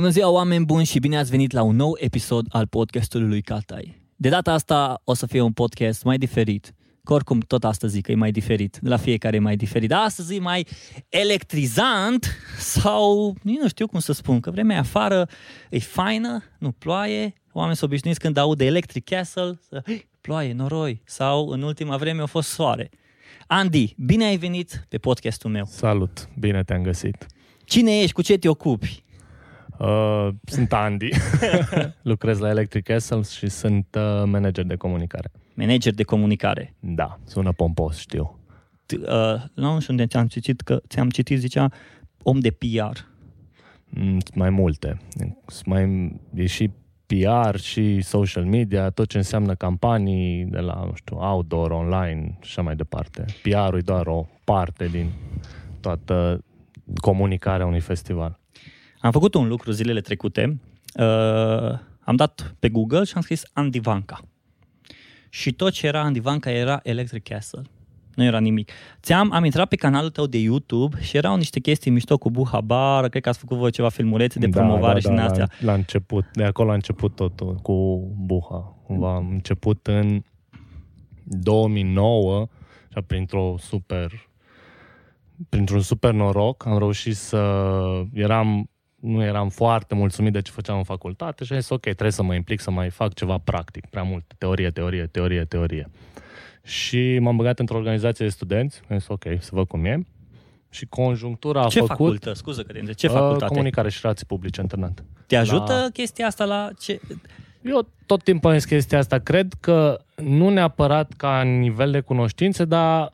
Bună ziua, oameni buni și bine ați venit la un nou episod al podcastului lui Catai. De data asta o să fie un podcast mai diferit, că oricum tot asta zic că e mai diferit, de la fiecare e mai diferit, dar astăzi e mai electrizant sau nu știu cum să spun, că vremea afară e faină, nu ploaie, oamenii sunt obișnuiți când aud de Electric Castle, să, ploaie, noroi, sau în ultima vreme a fost soare. Andy, bine ai venit pe podcastul meu. Salut, bine te-am găsit. Cine ești, cu ce te ocupi? Uh, sunt Andy, lucrez la Electric Castle și sunt uh, manager de comunicare. Manager de comunicare. Da, sună pompos, știu. T- uh, nu știu unde ți-am citit, că ți-am citit, zicea, om de PR. Mm, mai multe. Sunt Mai, e și PR și social media, tot ce înseamnă campanii de la, nu știu, outdoor, online și așa mai departe. PR-ul e doar o parte din toată comunicarea unui festival. Am făcut un lucru zilele trecute, uh, am dat pe Google și am scris Andy Vanca. Și tot ce era Andy Vanca era Electric Castle. Nu era nimic. Ți-am, am intrat pe canalul tău de YouTube și erau niște chestii mișto cu Buhabar, cred că ați făcut voi ceva filmulețe de promovare și din astea. La, la început, de acolo a început totul cu Buha. Cumva am început în 2009 și printr-o super printr-un super noroc am reușit să eram nu eram foarte mulțumit de ce făceam în facultate și am zis ok, trebuie să mă implic să mai fac ceva practic, prea mult, teorie, teorie, teorie, teorie. Și m-am băgat într-o organizație de studenți, am zis ok, să văd cum e. Și conjunctura a Ce făcut... facultă? Scuză că te întreb. Ce uh, facultate? Comunicare și relații publice internat. Te ajută La- chestia asta la ce? Eu tot timpul am zis chestia asta. Cred că nu neapărat ca nivel de cunoștințe, dar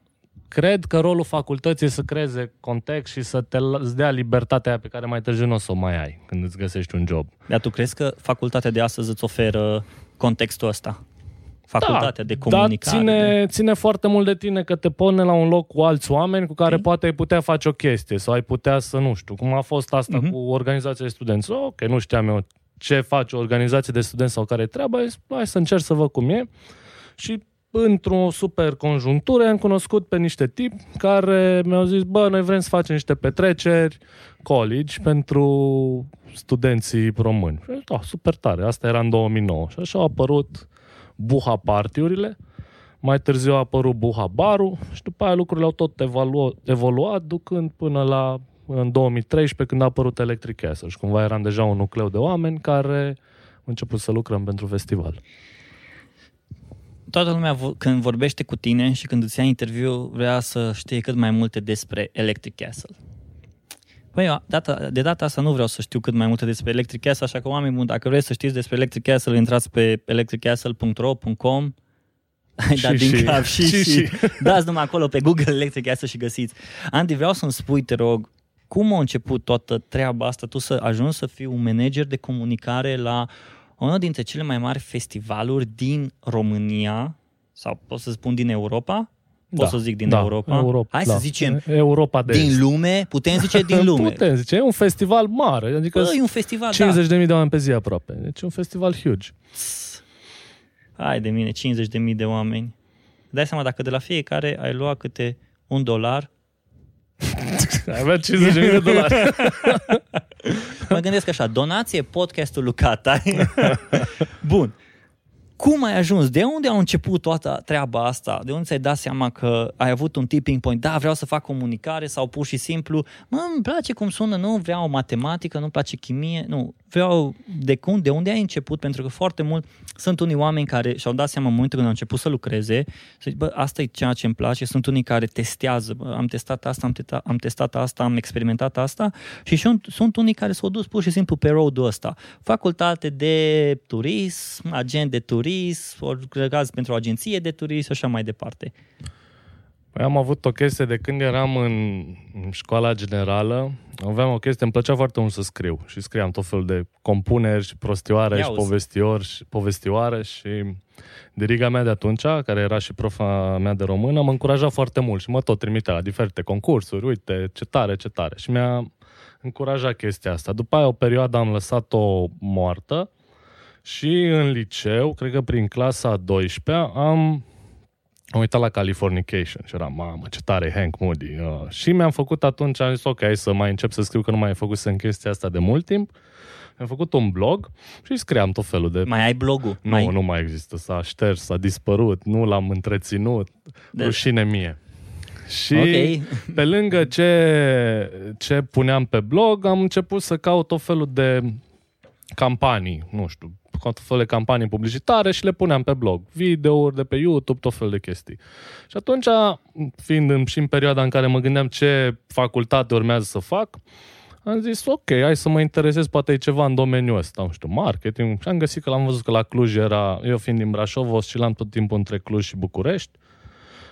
cred că rolul facultății e să creeze context și să te îți dea libertatea aia pe care mai târziu nu o să o mai ai când îți găsești un job. Dar tu crezi că facultatea de astăzi îți oferă contextul ăsta? Facultatea de comunicare. Dar de... ține, ține foarte mult de tine că te pune la un loc cu alți oameni cu care Ok. poate ai putea face o chestie sau ai putea să, nu știu, cum a fost asta Mhm. cu organizația de studenți. Ok, nu știam eu ce face o organizație de studenți sau care e treaba, Am zis, hai să încerc să văd cum e. Și într-o super conjunctură am cunoscut pe niște tipi care mi-au zis, bă, noi vrem să facem niște petreceri, college, pentru studenții români. Și am zis, da, super tare, asta era în 2009. Și așa au apărut buha partiurile, mai târziu a apărut buha barul și după aia lucrurile au tot evalu- evoluat, ducând până la în 2013 când a apărut Electric Castle și cumva eram deja un nucleu de oameni care au început să lucrăm pentru festival. Toată lumea vo- când vorbește cu tine și când îți ia interviu vrea să știe cât mai multe despre Electric Castle. Păi, eu, data, de data asta nu vreau să știu cât mai multe despre Electric Castle, așa că oameni buni, dacă vreți să știți despre Electric Castle, intrați pe electriccastle.ro.com ai Și, dat din și. cap și, Și, și, și. dați numai acolo pe Google Electric Castle și găsiți. Andy, vreau să-mi spui, te rog, cum a început toată treaba asta, tu să ajungi să fii un manager de comunicare la unul dintre cele mai mari festivaluri din România, sau pot să spun din Europa? Pot Da, să zic din da, Europa? Europa Hai da. să zicem Europa de din Est. lume, putem zice din lume. Putem zice, e un festival mare, adică Bă, e un festival, da. 50.000 de oameni pe zi aproape. Deci e un festival huge. Hai de mine, 50.000 de oameni. Dai seama dacă de la fiecare ai luat câte un dolar, Ai avea 50.000 de dolari. mă gândesc așa, donație podcastul Lucata. Bun. Cum ai ajuns? De unde au început toată treaba asta? De unde ți-ai dat seama că ai avut un tipping point? Da, vreau să fac comunicare sau pur și simplu, mă, îmi place cum sună, nu vreau matematică, nu-mi place chimie, nu, vreau de cum, de unde ai început? Pentru că foarte mult sunt unii oameni care și-au dat seama în momentul când au început să lucreze, să zic, bă, asta e ceea ce îmi place, sunt unii care testează, bă, am testat asta, am, teta, am testat asta, am experimentat asta și sunt, sunt unii care s-au dus pur și simplu pe road-ul ăsta. Facultate de turism, agent de turism, ori lucrați pentru o agenție de turism și așa mai departe. Păi am avut o chestie de când eram în, în școala generală, aveam o chestie, îmi plăcea foarte mult să scriu și scriam tot felul de compuneri și prostioare Ia și uzi. povestiori și povestioare și diriga mea de atunci, care era și profa mea de română, mă încuraja foarte mult și mă tot trimitea la diferite concursuri, uite, ce tare, ce tare. Și mi-a încurajat chestia asta. După aia o perioadă am lăsat-o moartă și în liceu, cred că prin clasa a 12 am am uitat la Californication și eram, mamă, ce tare e Hank Moody. Uh, și mi-am făcut atunci, am zis, ok, hai să mai încep să scriu, că nu mai făcut în chestia asta de mult timp. Am făcut un blog și scriam tot felul de... Mai ai blogul? Nu, mai... nu mai există, s-a șters, s-a dispărut, nu l-am întreținut, de... rușine mie. Și okay. pe lângă ce, ce puneam pe blog, am început să caut tot felul de campanii, nu știu, tot felul de campanii publicitare și le puneam pe blog. Videouri de pe YouTube, tot felul de chestii. Și atunci, fiind în, și în perioada în care mă gândeam ce facultate urmează să fac, am zis, ok, hai să mă interesez, poate e ceva în domeniul ăsta, nu știu, marketing. Și am găsit că l-am văzut că la Cluj era, eu fiind din Brașov, și l-am tot timpul între Cluj și București.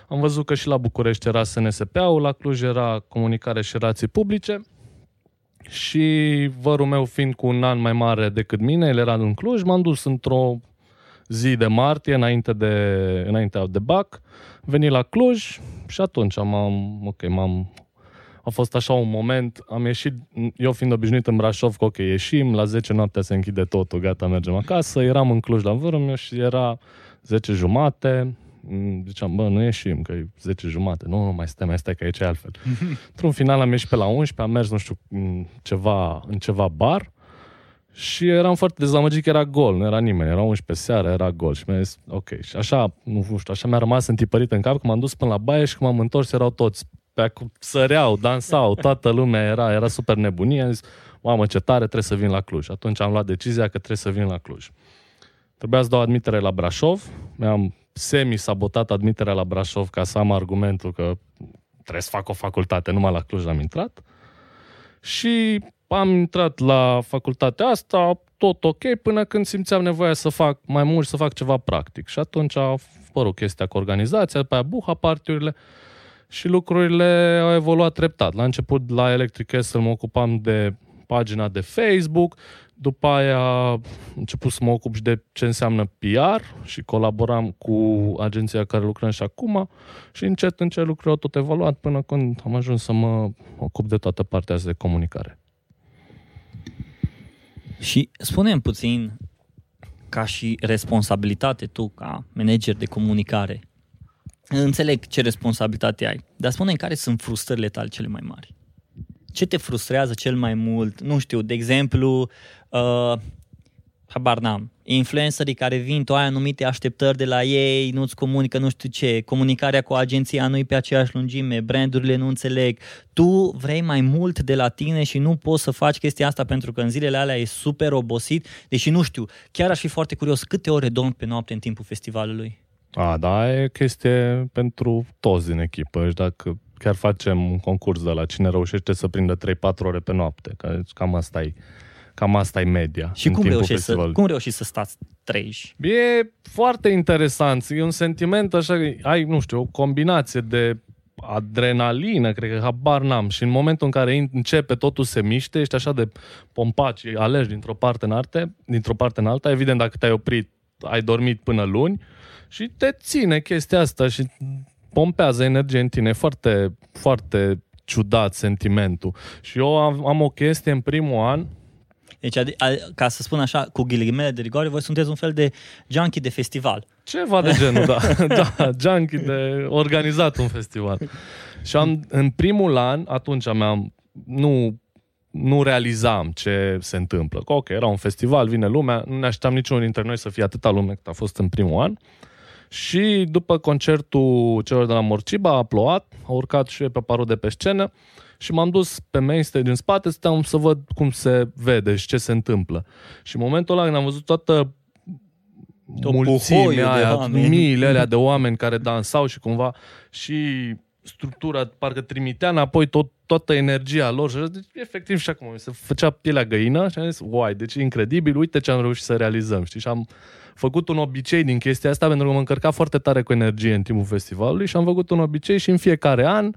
Am văzut că și la București era SNSP-ul, la Cluj era comunicare și relații publice și vărul meu fiind cu un an mai mare decât mine, el era în Cluj, m-am dus într-o zi de martie, înainte de, înainte de BAC, venit la Cluj și atunci am, ok, m-am, a fost așa un moment, am ieșit, eu fiind obișnuit în Brașov, că ok, ieșim, la 10 noaptea se închide totul, gata, mergem acasă, eram în Cluj la vărul meu și era 10 jumate, Mm, ziceam, bă, nu ieșim, că e 10 jumate. Nu, nu, mai stai, mai stai, că aici e altfel. Într-un final am ieșit pe la 11, am mers, nu știu, în ceva, în ceva bar și eram foarte dezamăgit că era gol, nu era nimeni, era 11 seara, era gol. Și mi-a zis, ok. Și așa, nu știu, așa mi-a rămas întipărit în cap, că m-am dus până la baie și când m-am întors erau toți pe săreau, dansau, toată lumea era, era super nebunie. Am zis, mamă, ce tare, trebuie să vin la Cluj. Atunci am luat decizia că trebuie să vin la Cluj. Trebuia să dau admitere la Brașov, mi-am semi-sabotat admiterea la Brașov ca să am argumentul că trebuie să fac o facultate, numai la Cluj am intrat. Și am intrat la facultatea asta, tot ok, până când simțeam nevoia să fac mai mult, să fac ceva practic. Și atunci a apărut chestia cu organizația, după aia buha partiurile și lucrurile au evoluat treptat. La început, la Electric Castle mă ocupam de pagina de Facebook, după aia am început să mă ocup și de ce înseamnă PR și colaboram cu agenția care lucrăm și acum și încet, încet lucrurile au tot evoluat până când am ajuns să mă ocup de toată partea asta de comunicare. Și spunem puțin ca și responsabilitate tu, ca manager de comunicare. Înțeleg ce responsabilitate ai, dar spune care sunt frustrările tale cele mai mari ce te frustrează cel mai mult? Nu știu, de exemplu, uh, habar n-am, influencerii care vin, tu ai anumite așteptări de la ei, nu-ți comunică nu știu ce, comunicarea cu agenția nu-i pe aceeași lungime, brandurile nu înțeleg, tu vrei mai mult de la tine și nu poți să faci chestia asta pentru că în zilele alea e super obosit, deși nu știu, chiar aș fi foarte curios, câte ore dorm pe noapte în timpul festivalului? A, da, e chestie pentru toți din echipă și dacă chiar facem un concurs de la cine reușește să prindă 3-4 ore pe noapte. Că cam asta e Cam asta e media. Și cum reușești, să, cum reușești să stați treji? E foarte interesant. E un sentiment așa, ai, nu știu, o combinație de adrenalină, cred că habar n-am. Și în momentul în care începe, totul se miște, ești așa de pompat și alegi dintr-o parte în, arte, dintr-o parte în alta. Evident, dacă te-ai oprit, ai dormit până luni și te ține chestia asta și pompează energie în tine. Foarte, foarte ciudat sentimentul. Și eu am, am o chestie în primul an, deci, ca să spun așa, cu ghilimele de rigoare, voi sunteți un fel de junkie de festival. Ceva de genul, da. da, junkie de organizat un festival. Și am, în primul an, atunci mi-am, nu, nu realizam ce se întâmplă. Că, ok, era un festival, vine lumea, nu ne așteptam niciunul dintre noi să fie atâta lume cât a fost în primul an. Și după concertul celor de la Morciba a plouat, a urcat și eu pe parul de pe scenă și m-am dus pe main stage în spate stăm să văd cum se vede și ce se întâmplă. Și în momentul ăla când am văzut toată mulțimea aia, miile alea de oameni care dansau și cumva și structura parcă trimitea înapoi tot, toată energia lor și deci, efectiv și acum se făcea pielea găină și am zis, uai, deci e incredibil, uite ce am reușit să realizăm, știi? Și am făcut un obicei din chestia asta pentru că mă încărca foarte tare cu energie în timpul festivalului și am făcut un obicei și în fiecare an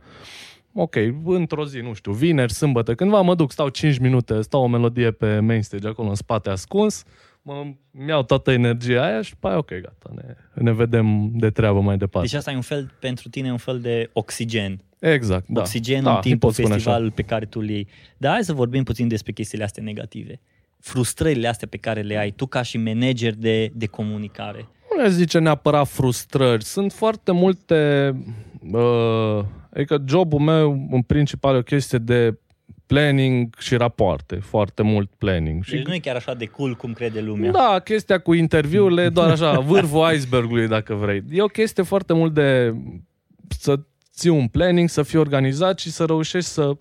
ok, într-o zi, nu știu, vineri, sâmbătă, cândva mă duc, stau 5 minute, stau o melodie pe main stage acolo în spate ascuns, mă iau toată energia aia și pe aia, ok, gata, ne, ne vedem de treabă mai departe. Deci asta e un fel, pentru tine, un fel de oxigen. Exact, da. Oxigen da, în timpul festivalului pe care tu le iei. Dar hai să vorbim puțin despre chestiile astea negative. Frustrările astea pe care le ai tu ca și manager de, de comunicare. Nu le zice neapărat frustrări. Sunt foarte multe... Uh, adică jobul meu, în principal, e o chestie de planning și rapoarte, foarte mult planning. Deci și nu e chiar așa de cool cum crede lumea. da, chestia cu interviurile e doar așa, vârful icebergului, dacă vrei. E o chestie foarte mult de să ții un planning, să fii organizat și să reușești să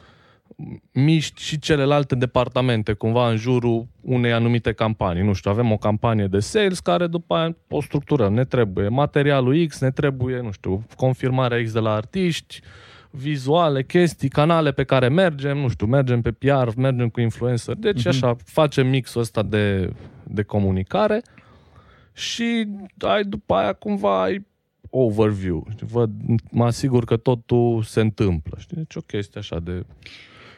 miști și celelalte departamente cumva în jurul unei anumite campanii. Nu știu, avem o campanie de sales care după aia o structurăm. Ne trebuie materialul X, ne trebuie, nu știu, confirmarea X de la artiști, vizuale, chestii, canale pe care mergem, nu știu, mergem pe PR, mergem cu influencer. Deci Mhm. așa, facem mixul ăsta de, de comunicare și ai după aia cumva ai overview. Știi, văd, mă asigur că totul se întâmplă. Știi? Deci o chestie așa de...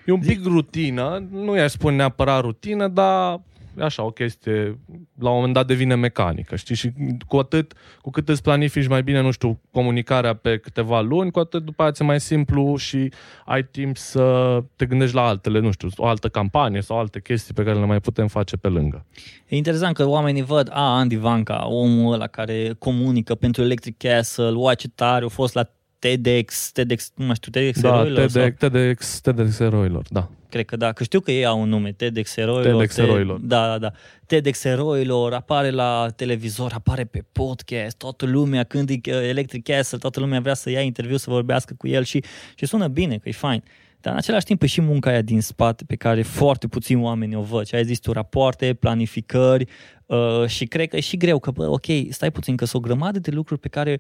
E un pic rutină, nu i-aș spune neapărat rutină, dar e așa o chestie, la un moment dat devine mecanică, știi? Și cu atât, cu cât îți planifici mai bine, nu știu, comunicarea pe câteva luni, cu atât după aia ți mai simplu și ai timp să te gândești la altele, nu știu, o altă campanie sau alte chestii pe care le mai putem face pe lângă. E interesant că oamenii văd, a, Andy Vanca, omul ăla care comunică pentru Electric Castle, oa ce tare, a fost la TEDx, TEDx, nu mai știu, TEDx Da, eroilor sau- TEDx, TEDx, TEDx eroilor, da. Cred că da, că știu că ei au un nume, TEDx eroilor. TEDx eroilor. Da, da, da. TEDx eroilor, apare la televizor, apare pe podcast, toată lumea, când e uh, Electric Castle, toată lumea vrea să ia interviu, să vorbească cu el și, și sună bine, că e fain. Dar în același timp e și munca aia din spate pe care foarte puțini oameni o văd. Și ai zis tu, rapoarte, planificări uh, și cred că e și greu, că bă, ok, stai puțin, că sunt o grămadă de lucruri pe care,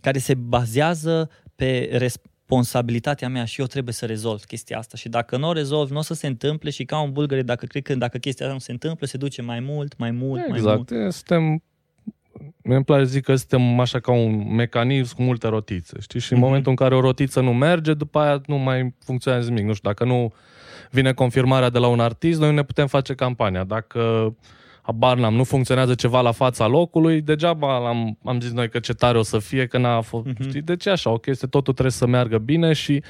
care se bazează pe responsabilitatea mea și eu trebuie să rezolv chestia asta și dacă nu o rezolv, nu o să se întâmple și ca un bulgăre, dacă cred că dacă chestia asta nu se întâmplă, se duce mai mult, mai mult, mai mult. Exact, e, suntem mi-e place să zic că suntem așa ca un mecanism cu multe rotițe, știi? Și în Mhm. momentul în care o rotiță nu merge, după aia nu mai funcționează nimic. Nu știu, dacă nu vine confirmarea de la un artist, noi nu ne putem face campania. Dacă habar n-am, nu funcționează ceva la fața locului, degeaba am, am zis noi că ce tare o să fie, că n-a fost, Mhm. știi? Deci e așa, o chestie, totul trebuie să meargă bine și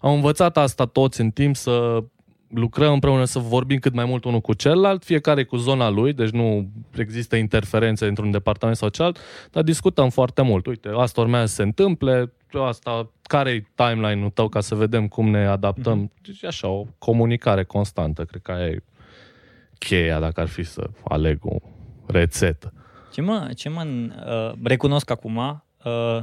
am învățat asta toți în timp să lucrăm împreună, să vorbim cât mai mult unul cu celălalt, fiecare cu zona lui, deci nu există interferențe într-un departament sau celălalt, dar discutăm foarte mult. Uite, asta urmează să se întâmple, asta, care e timeline-ul tău ca să vedem cum ne adaptăm? Mhm. Deci așa, o comunicare constantă, cred că aia e cheia dacă ar fi să aleg o rețetă. Ce mă, ce mă uh, recunosc acum, uh,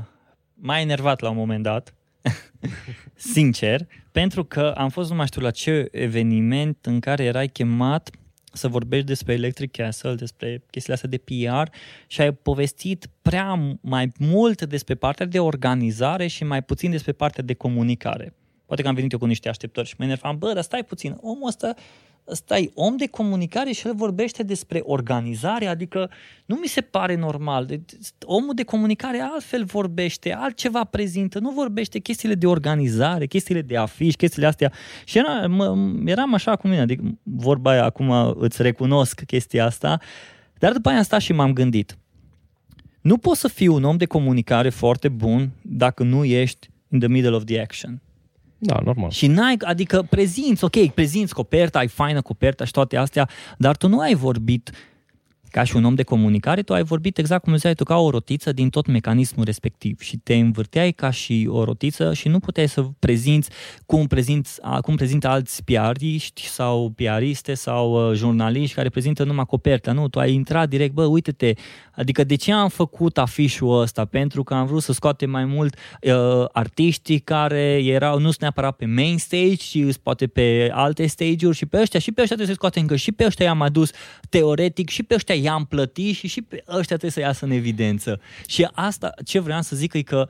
m-a enervat la un moment dat, sincer, pentru că am fost, nu mai știu la ce eveniment în care erai chemat să vorbești despre Electric Castle, despre chestiile astea de PR și ai povestit prea mai mult despre partea de organizare și mai puțin despre partea de comunicare. Poate că am venit eu cu niște așteptări și mă enervam, bă, dar stai puțin, omul ăsta ăsta e om de comunicare și el vorbește despre organizare, adică nu mi se pare normal. De- Omul de comunicare altfel vorbește, altceva prezintă, nu vorbește chestiile de organizare, chestiile de afiș, chestiile astea. Și era, mă, eram așa cu mine, adică vorba aia, acum îți recunosc chestia asta, dar după aia am stat și m-am gândit. Nu poți să fii un om de comunicare foarte bun dacă nu ești in the middle of the action. Da, normal. Și n-ai, adică prezinți, ok, prezinți coperta, ai faină coperta și toate astea, dar tu nu ai vorbit ca și un om de comunicare, tu ai vorbit exact cum ziceai tu, ca o rotiță din tot mecanismul respectiv și te învârteai ca și o rotiță și nu puteai să prezinți cum, prezinți, a- cum prezintă alți piariști sau piariste sau uh, jurnaliști care prezintă numai coperta. Nu, tu ai intrat direct, bă, uite-te, adică de ce am făcut afișul ăsta? Pentru că am vrut să scoatem mai mult uh, artiștii care erau, nu sunt neapărat pe main stage, ci sunt poate pe alte stage-uri și pe ăștia, și pe ăștia trebuie să scoatem, că și pe ăștia i-am adus teoretic, și pe ăștia i-am plătit și și pe ăștia trebuie să iasă în evidență. Și asta, ce vreau să zic e că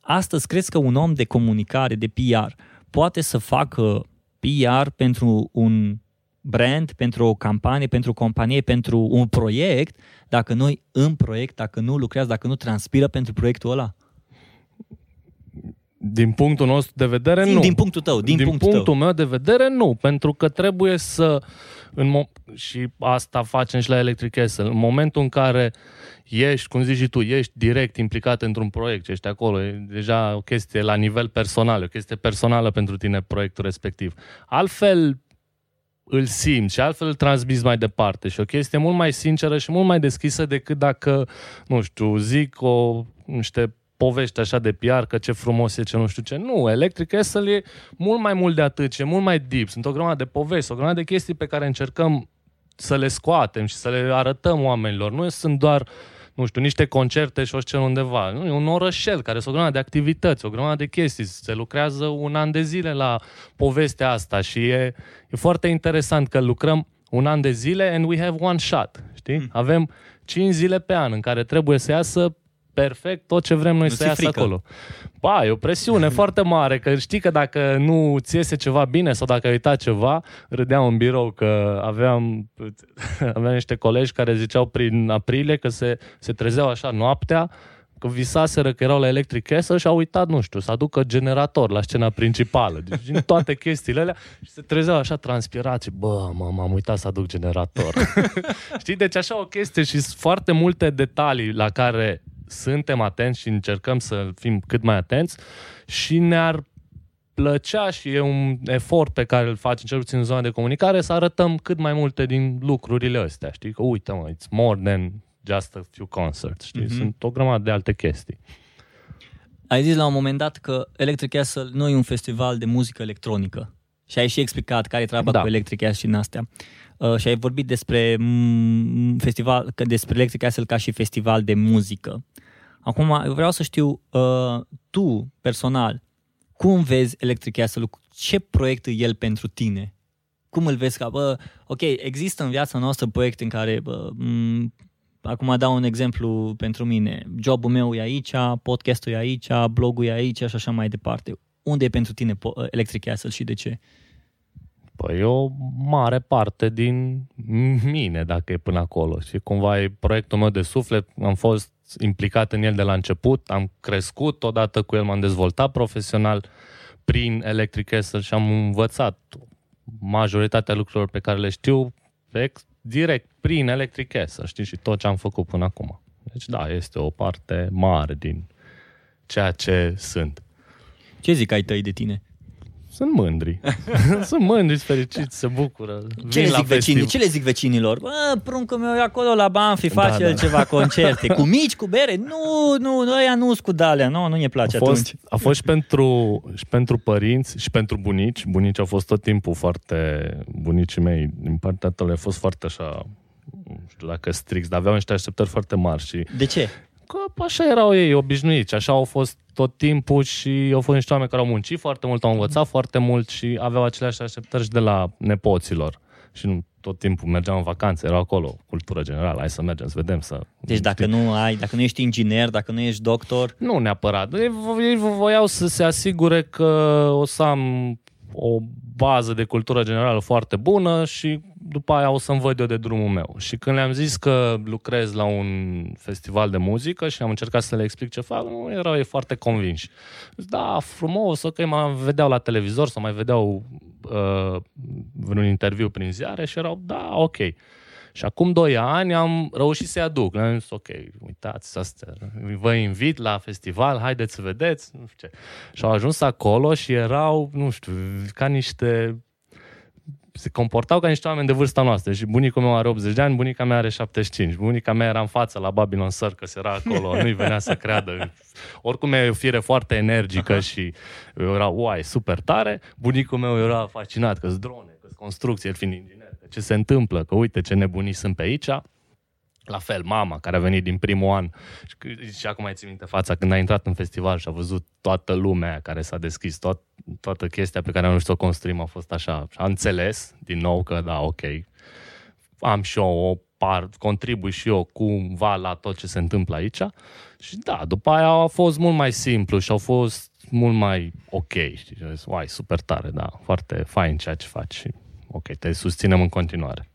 astăzi crezi că un om de comunicare, de PR, poate să facă PR pentru un brand, pentru o campanie, pentru o companie, pentru un proiect, dacă noi în proiect, dacă nu lucrează, dacă nu transpiră pentru proiectul ăla? Din punctul nostru de vedere, Zi, nu. din punctul tău, din, din punctul, punctul tău. meu de vedere, nu, pentru că trebuie să, în mo- și asta facem și la Electric Castle, în momentul în care ești, cum zici și tu, ești direct implicat într-un proiect, ești acolo, e deja o chestie la nivel personal, o chestie personală pentru tine proiectul respectiv. Altfel îl simți și altfel îl transmiți mai departe și o chestie mult mai sinceră și mult mai deschisă decât dacă, nu știu, zic o, niște povești așa de PR, că ce frumos e, ce nu știu ce. Nu, Electric Castle e mult mai mult de atât, e mult mai deep. Sunt o grămadă de povești, o grămadă de chestii pe care încercăm să le scoatem și să le arătăm oamenilor. Nu sunt doar nu știu, niște concerte și o scenă undeva. Nu, e un orășel care sunt o grămadă de activități, o grămadă de chestii. Se lucrează un an de zile la povestea asta și e, e foarte interesant că lucrăm un an de zile and we have one shot, știi? Mm. Avem 5 zile pe an în care trebuie să iasă perfect tot ce vrem noi nu să iasă frică. acolo. Ba, e o presiune foarte mare, că știi că dacă nu ți iese ceva bine sau dacă ai uitat ceva, râdeam în birou că aveam, aveam niște colegi care ziceau prin aprilie că se, se trezeau așa noaptea, că visaseră că erau la Electric Castle și au uitat, nu știu, să aducă generator la scena principală. Deci din toate chestiile alea și se trezeau așa transpirați. Bă, mă, m-am uitat să aduc generator. Știi? Deci așa o chestie și foarte multe detalii la care suntem atenți și încercăm să fim cât mai atenți și ne-ar plăcea și e un efort pe care îl facem, cel puțin în zona de comunicare, să arătăm cât mai multe din lucrurile astea, știi? Că uite mă, it's more than just a few concerts, știi? Mm-hmm. Sunt o grămadă de alte chestii. Ai zis la un moment dat că Electric Castle nu e un festival de muzică electronică. Și ai și explicat care e treaba da. cu Electric Castle și în astea. Uh, și ai vorbit despre m- festival, despre Electric Castle ca și festival de muzică. Acum, eu vreau să știu, uh, tu, personal, cum vezi Electric Castle? Ce proiect e el pentru tine? Cum îl vezi ca, bă, ok, există în viața noastră proiecte în care, bă, m- acum dau un exemplu pentru mine, jobul meu e aici, podcastul e aici, blogul e aici și așa mai departe. Unde e pentru tine Electric Castle și de ce? Păi e o mare parte din mine, dacă e până acolo. Și cumva e proiectul meu de suflet, am fost implicat în el de la început, am crescut odată cu el, m-am dezvoltat profesional prin Electric Castle și am învățat majoritatea lucrurilor pe care le știu direct prin Electric Castle, știi, și tot ce am făcut până acum. Deci da, este o parte mare din ceea ce sunt. Ce zic ai tăi de tine? Sunt mândri. Sunt mândri, fericiți, da. se bucură. Ce le, zic vecinii, ce le zic vecinilor? Bă, pruncul meu e acolo la Banfi, da, face da, el da. ceva concerte. Cu mici, cu bere? Nu, nu, noi nu cu dalea. Nu, nu ne place a fost, atunci. A fost și pentru, și pentru părinți și pentru bunici. Bunici au fost tot timpul foarte... Bunicii mei, din partea ta, au fost foarte așa nu știu dacă strict, dar aveau niște așteptări foarte mari. Și de ce? Că așa erau ei, obișnuiți, așa au fost tot timpul și au fost niște oameni care au muncit foarte mult, au învățat mm. foarte mult și aveau aceleași așteptări și de la nepoților. Și nu tot timpul mergeam în vacanțe, erau acolo, cultură generală, hai să mergem, să vedem, să... Deci dacă nu ai, dacă nu ești inginer, dacă nu ești doctor... Nu neapărat. Ei, ei voiau să se asigure că o să am o bază de cultură generală foarte bună și după aia o să-mi văd eu de drumul meu. Și când le-am zis că lucrez la un festival de muzică și am încercat să le explic ce fac, nu erau ei foarte convinși. Da, frumos, ok, mă vedeau la televizor sau mai vedeau uh, un interviu prin ziare și erau, da, ok. Și acum doi ani am reușit să-i aduc. Am zis, ok, uitați, astea, vă invit la festival, haideți să vedeți, nu știu ce. Și au ajuns acolo și erau, nu știu, ca niște se comportau ca niște oameni de vârsta noastră. Și bunicul meu are 80 de ani, bunica mea are 75. Bunica mea era în față la Babylon Circus, era acolo, nu-i venea să creadă. Oricum e o fire foarte energică uh-huh. și era, uai, super tare. Bunicul meu era fascinat că-s drone, că-s construcție, el fiind inginer ce se întâmplă, că uite ce nebuniți sunt pe aici. La fel, mama, care a venit din primul an și, și acum mai țin minte fața când a intrat în festival și a văzut toată lumea care s-a deschis, tot, toată chestia pe care am să o construim a fost așa. Și a înțeles din nou că da, ok, am și eu o par, contribui și eu cumva la tot ce se întâmplă aici. Și da, după aia a fost mult mai simplu și au fost mult mai ok. Știi? Zis, uai, super tare, da, foarte fain ceea ce faci ok, te susținem în continuare.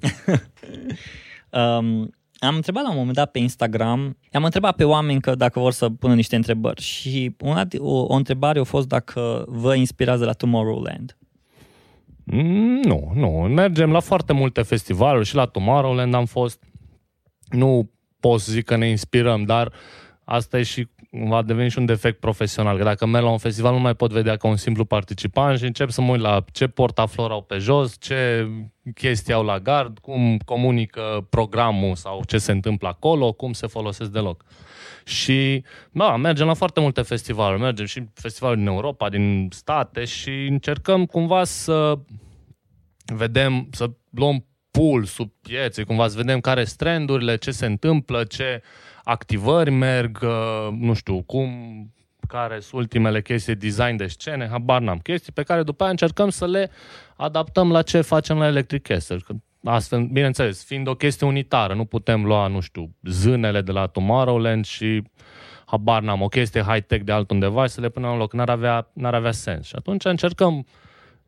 um, am întrebat la un moment dat pe Instagram, am întrebat pe oameni că dacă vor să pună niște întrebări și una, o, o întrebare a fost dacă vă inspirați de la Tomorrowland. Mm, nu, nu. Mergem la foarte multe festivaluri și la Tomorrowland am fost. Nu pot să zic că ne inspirăm, dar asta e și va deveni și un defect profesional. Că dacă merg la un festival nu mai pot vedea ca un simplu participant și încep să mă uit la ce portaflor au pe jos, ce chestii au la gard, cum comunică programul sau ce se întâmplă acolo, cum se folosesc deloc. Și, da, mergem la foarte multe festivaluri, mergem și festivaluri din Europa, din state și încercăm cumva să vedem, să luăm pulsul pieței, cumva să vedem care sunt trendurile, ce se întâmplă, ce activări merg, uh, nu știu, cum, care sunt ultimele chestii, design de scene, habar n-am, chestii pe care după aia încercăm să le adaptăm la ce facem la Electric Castle. Astfel, bineînțeles, fiind o chestie unitară, nu putem lua, nu știu, zânele de la Tomorrowland și habar n-am, o chestie high-tech de altundeva și să le punem în loc. N-ar avea, n-ar avea sens. Și atunci încercăm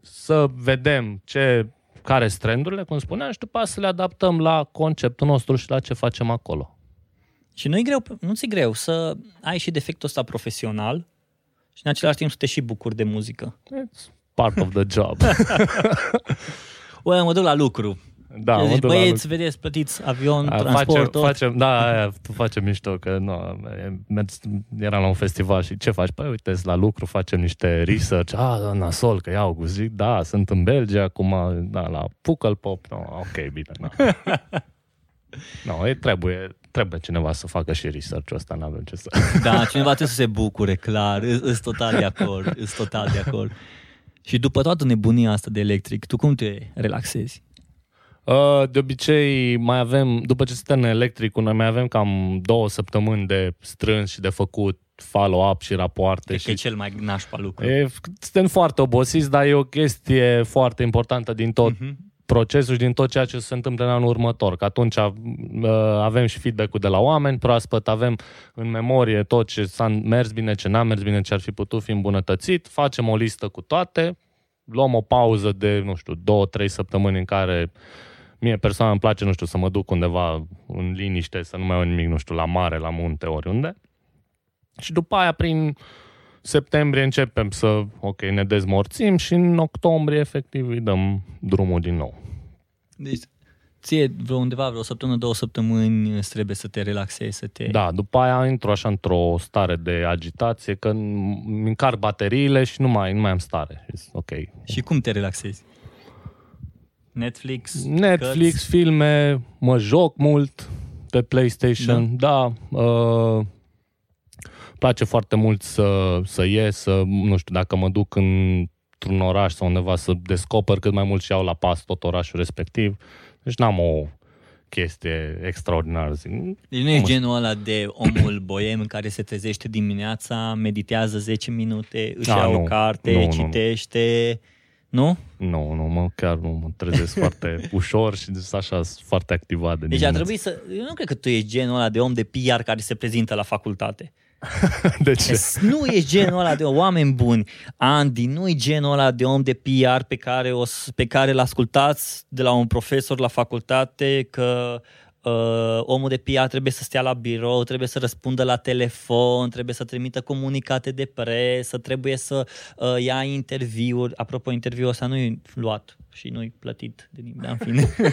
să vedem ce, care sunt trendurile, cum spuneam, și după aceea să le adaptăm la conceptul nostru și la ce facem acolo. Și nu-i greu, nu ți greu să ai și defectul ăsta profesional și în același timp să te și bucuri de muzică. It's part of the job. Ue, mă duc la lucru. da, zici, mă duc la băieți, lucru. vedeți, plătiți avion, A, transport, facem, tot. facem, da, aia, tu facem mișto, că nu, mers, eram la un festival și ce faci? Păi uite, la lucru, facem niște research, a, da, nasol, că iau cu zic, da, sunt în Belgia, acum, da, la Pukkelpop, no, ok, bine, da. no, e, trebuie, trebuie cineva să facă și research-ul ăsta, nu avem ce să... Da, cineva trebuie să se bucure, clar, îs total de acord, îs total de acord. Și după toată nebunia asta de electric, tu cum te relaxezi? Uh, De obicei mai avem, după ce suntem în electricul, noi mai avem cam două săptămâni de strâns și de făcut follow-up și rapoarte. E și că e cel mai nașpa lucru. E, suntem foarte obosiți, dar e o chestie foarte importantă din tot Mhm. Procesul și din tot ceea ce se întâmplă în anul următor. Că atunci uh, avem și feedback-ul de la oameni proaspăt, avem în memorie tot ce s-a mers bine, ce n-a mers bine, ce ar fi putut fi îmbunătățit, facem o listă cu toate, luăm o pauză de, nu știu, două, trei săptămâni în care mie persoana îmi place, nu știu, să mă duc undeva în liniște, să nu mai au nimic, nu știu, la mare, la munte, oriunde. Și după aia, prin septembrie, începem să, ok, ne dezmorțim și în octombrie, efectiv, îi dăm drumul din nou. Deci, ție vreo undeva, vreo săptămână, două săptămâni îți trebuie să te relaxezi, să te... Da, după aia intru așa într-o stare de agitație, că îmi încar bateriile și nu mai, nu mai am stare. Și zic, Ok. Și cum te relaxezi? Netflix? Netflix, cărți? filme, mă joc mult pe PlayStation, da. da uh, place foarte mult să, să ies, să, nu știu, dacă mă duc într-un oraș sau undeva să descoper cât mai mult și iau la pas tot orașul respectiv. Deci n-am o chestie extraordinară. Zic. Deci nu e Cum genul ăla de omul boiem care se trezește dimineața, meditează 10 minute, își Ah, ia o nu. carte, Nu, nu, nu. citește... Nu? Nu, nu, mă, chiar nu mă trezesc foarte ușor și dus așa sunt foarte activat de Deci ar dimineață. trebui să... Eu nu cred că tu ești genul ăla de om de PR care se prezintă la facultate. De ce? Nu ești genul ăla de oameni buni. Andy, nu e genul ăla de om de PR pe care, o, s- pe care îl ascultați de la un profesor la facultate că uh, omul de PR trebuie să stea la birou, trebuie să răspundă la telefon, trebuie să trimită comunicate de presă, trebuie să uh, ia interviuri. Apropo, interviul ăsta nu e luat și nu e plătit de nimeni, dar în fine.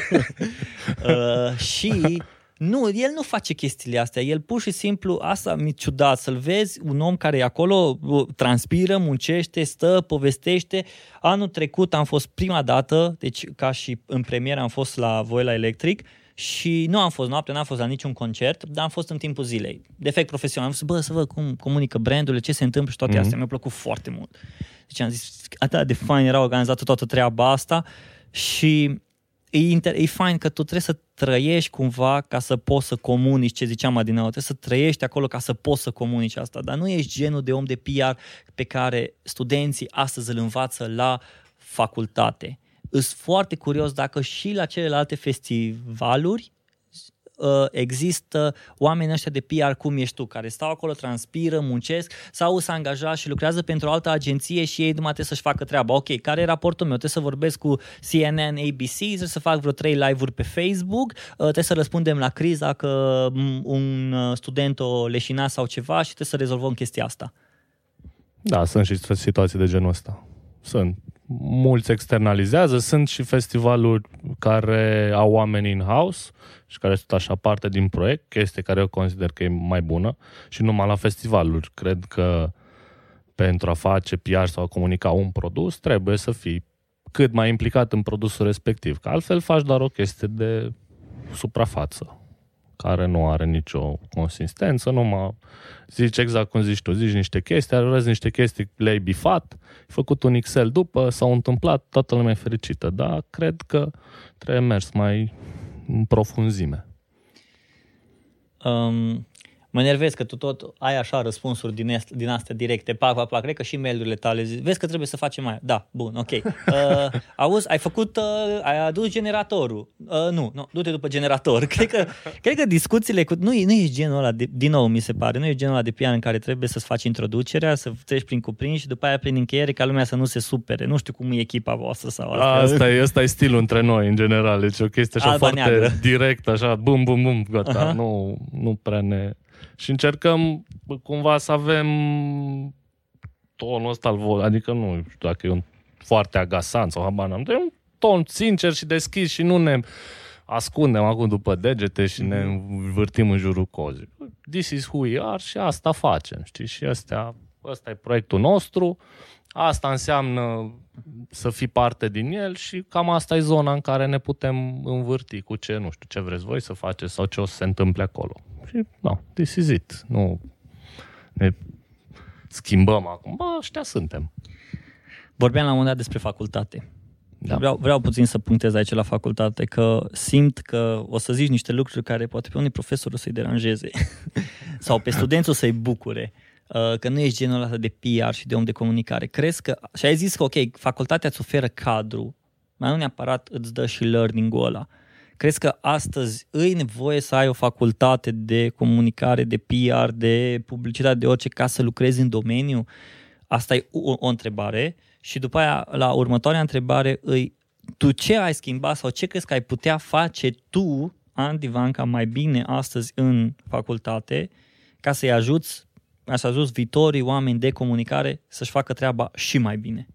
uh, și nu, el nu face chestiile astea. El pur și simplu, asta mi-e ciudat, să-l vezi, un om care e acolo, uh, transpiră, muncește, stă, povestește. Anul trecut am fost prima dată, deci ca și în premieră am fost la voi la Electric și nu am fost noapte, n-am fost la niciun concert, dar am fost în timpul zilei. Defect profesional. Am zis, bă, să văd cum comunică brandurile, ce se întâmplă și toate Mhm. astea. Mi-a plăcut foarte mult. Deci am zis, atât de fain era organizată toată treaba asta și e, inter- e fain că tu trebuie să trăiești cumva ca să poți să comunici ce ziceam adineauri, trebuie să trăiești acolo ca să poți să comunici asta, dar nu ești genul de om de PR pe care studenții astăzi îl învață la facultate. Îs foarte curios dacă și la celelalte festivaluri uh, există oameni ăștia de PR cum ești tu, care stau acolo, transpiră, muncesc sau sunt angajați și lucrează pentru o altă agenție și ei numai trebuie să-și facă treaba. Ok, care e raportul meu? Trebuie să vorbesc cu CNN, ABC, trebuie să fac vreo trei live-uri pe Facebook, uh, trebuie să răspundem la criza că m, un uh, student o leșina sau ceva și trebuie să rezolvăm chestia asta. Da, sunt și situații de genul ăsta. Sunt. Mulți externalizează, sunt și festivaluri care au oameni in-house și care sunt așa parte din proiect, chestie care eu consider că e mai bună. Și numai la festivaluri. Cred că pentru a face PR sau a comunica un produs, trebuie să fii cât mai implicat în produsul respectiv, că altfel faci doar o chestie de suprafață care nu are nicio consistență, numai zici exact cum zici tu, zici niște chestii, arăți niște chestii, le-ai bifat, ai făcut un Excel după, s-au întâmplat, toată lumea e fericită, dar cred că trebuie mers mai în profunzime. Um, Mă nervez că tu tot ai așa răspunsuri din, est, din astea directe, pac, pac, pac, cred că și mail-urile tale, zi, vezi că trebuie să facem mai. Da, bun, ok. Uh, auzi, ai făcut, uh, ai adus generatorul. Uh, nu, nu, du-te după generator. Cred că, cred că discuțiile cu... Nu, nu ești genul ăla, de, din nou mi se pare, nu ești genul ăla de pian în care trebuie să-ți faci introducerea, să treci prin cuprinși și după aia prin încheiere ca lumea să nu se supere. Nu știu cum e echipa voastră sau asta. Asta e, asta e stilul între noi, în general. Deci o chestie așa Alba foarte neagră. direct, așa, bum, bum, bum, gata. Uh-huh. Nu, nu prea ne și încercăm cumva să avem tonul ăsta al vol, adică nu știu dacă e un foarte agasant sau habar n-am, dar e un ton sincer și deschis și nu ne ascundem acum după degete și ne învârtim în jurul cozii. This is who we are și asta facem, știi? Și astea, ăsta e proiectul nostru, asta înseamnă să fii parte din el și cam asta e zona în care ne putem învârti cu ce, nu știu, ce vreți voi să faceți sau ce o să se întâmple acolo. Și, no, this is it. Nu ne schimbăm acum. Bă, ăștia suntem. Vorbeam la un moment dat despre facultate. Da. Vreau, vreau puțin să punctez aici la facultate că simt că o să zici niște lucruri care poate pe unii profesori o să-i deranjeze sau pe studenți o să-i bucure uh, că nu ești genul ăsta de PR și de om de comunicare. Crezi că, și ai zis că ok, facultatea îți oferă cadru, mai nu neapărat îți dă și learning-ul ăla. Crezi că astăzi îi nevoie să ai o facultate de comunicare, de PR, de publicitate, de orice, ca să lucrezi în domeniu? Asta e o, o întrebare. Și după aia, la următoarea întrebare, îi, tu ce ai schimbat sau ce crezi că ai putea face tu, Andy Vanca, mai bine astăzi în facultate ca să-i ajuți, să ajuți viitorii oameni de comunicare să-și facă treaba și mai bine?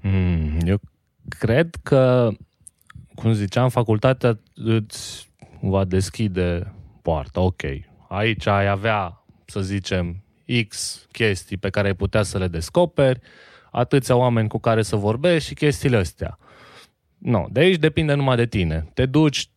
Mm, eu cred că cum ziceam, facultatea îți va deschide poarta, ok. Aici ai avea, să zicem, X chestii pe care ai putea să le descoperi, atâția oameni cu care să vorbești și chestiile astea. Nu, de aici depinde numai de tine. Te duci,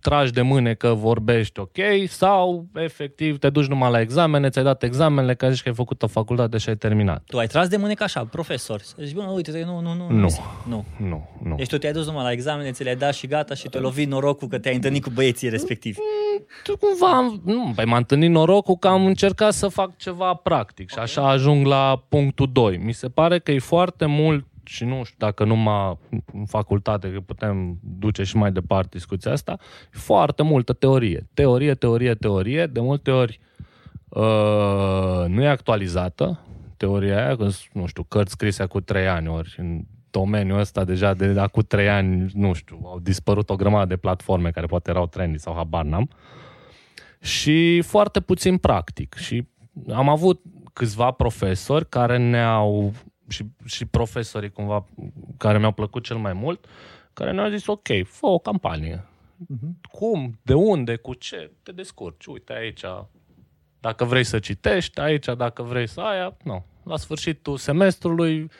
tragi de mâne că vorbești ok sau efectiv te duci numai la examene, ți-ai dat examenele, că zici că ai făcut o facultate și ai terminat. Tu ai tras de mâne ca așa, profesor. Să zici, bă, uite, nu, nu, nu. Nu, nu, nu. nu. Deci tu te-ai dus numai la examene, ți le-ai dat și gata și te-a lovit norocul că te-ai întâlnit cu băieții respectivi. Mm, tu cumva, nu, păi m-a întâlnit norocul că am încercat să fac ceva practic okay. și așa ajung la punctul 2. Mi se pare că e foarte mult și nu știu dacă numai în facultate, că putem duce și mai departe discuția asta, foarte multă teorie. Teorie, teorie, teorie, de multe ori uh, nu e actualizată teoria aia, că, nu știu, cărți scrise cu trei ani, ori în domeniul ăsta deja de acum trei ani, nu știu, au dispărut o grămadă de platforme care poate erau trendy sau habar n-am. Și foarte puțin practic. Și am avut câțiva profesori care ne-au și, și profesorii cumva care mi-au plăcut cel mai mult, care ne-au zis, ok, fă o campanie. Uh-huh. Cum, de unde, cu ce, te descurci. Uite aici, dacă vrei să citești, aici, dacă vrei să aia, nu. La sfârșitul semestrului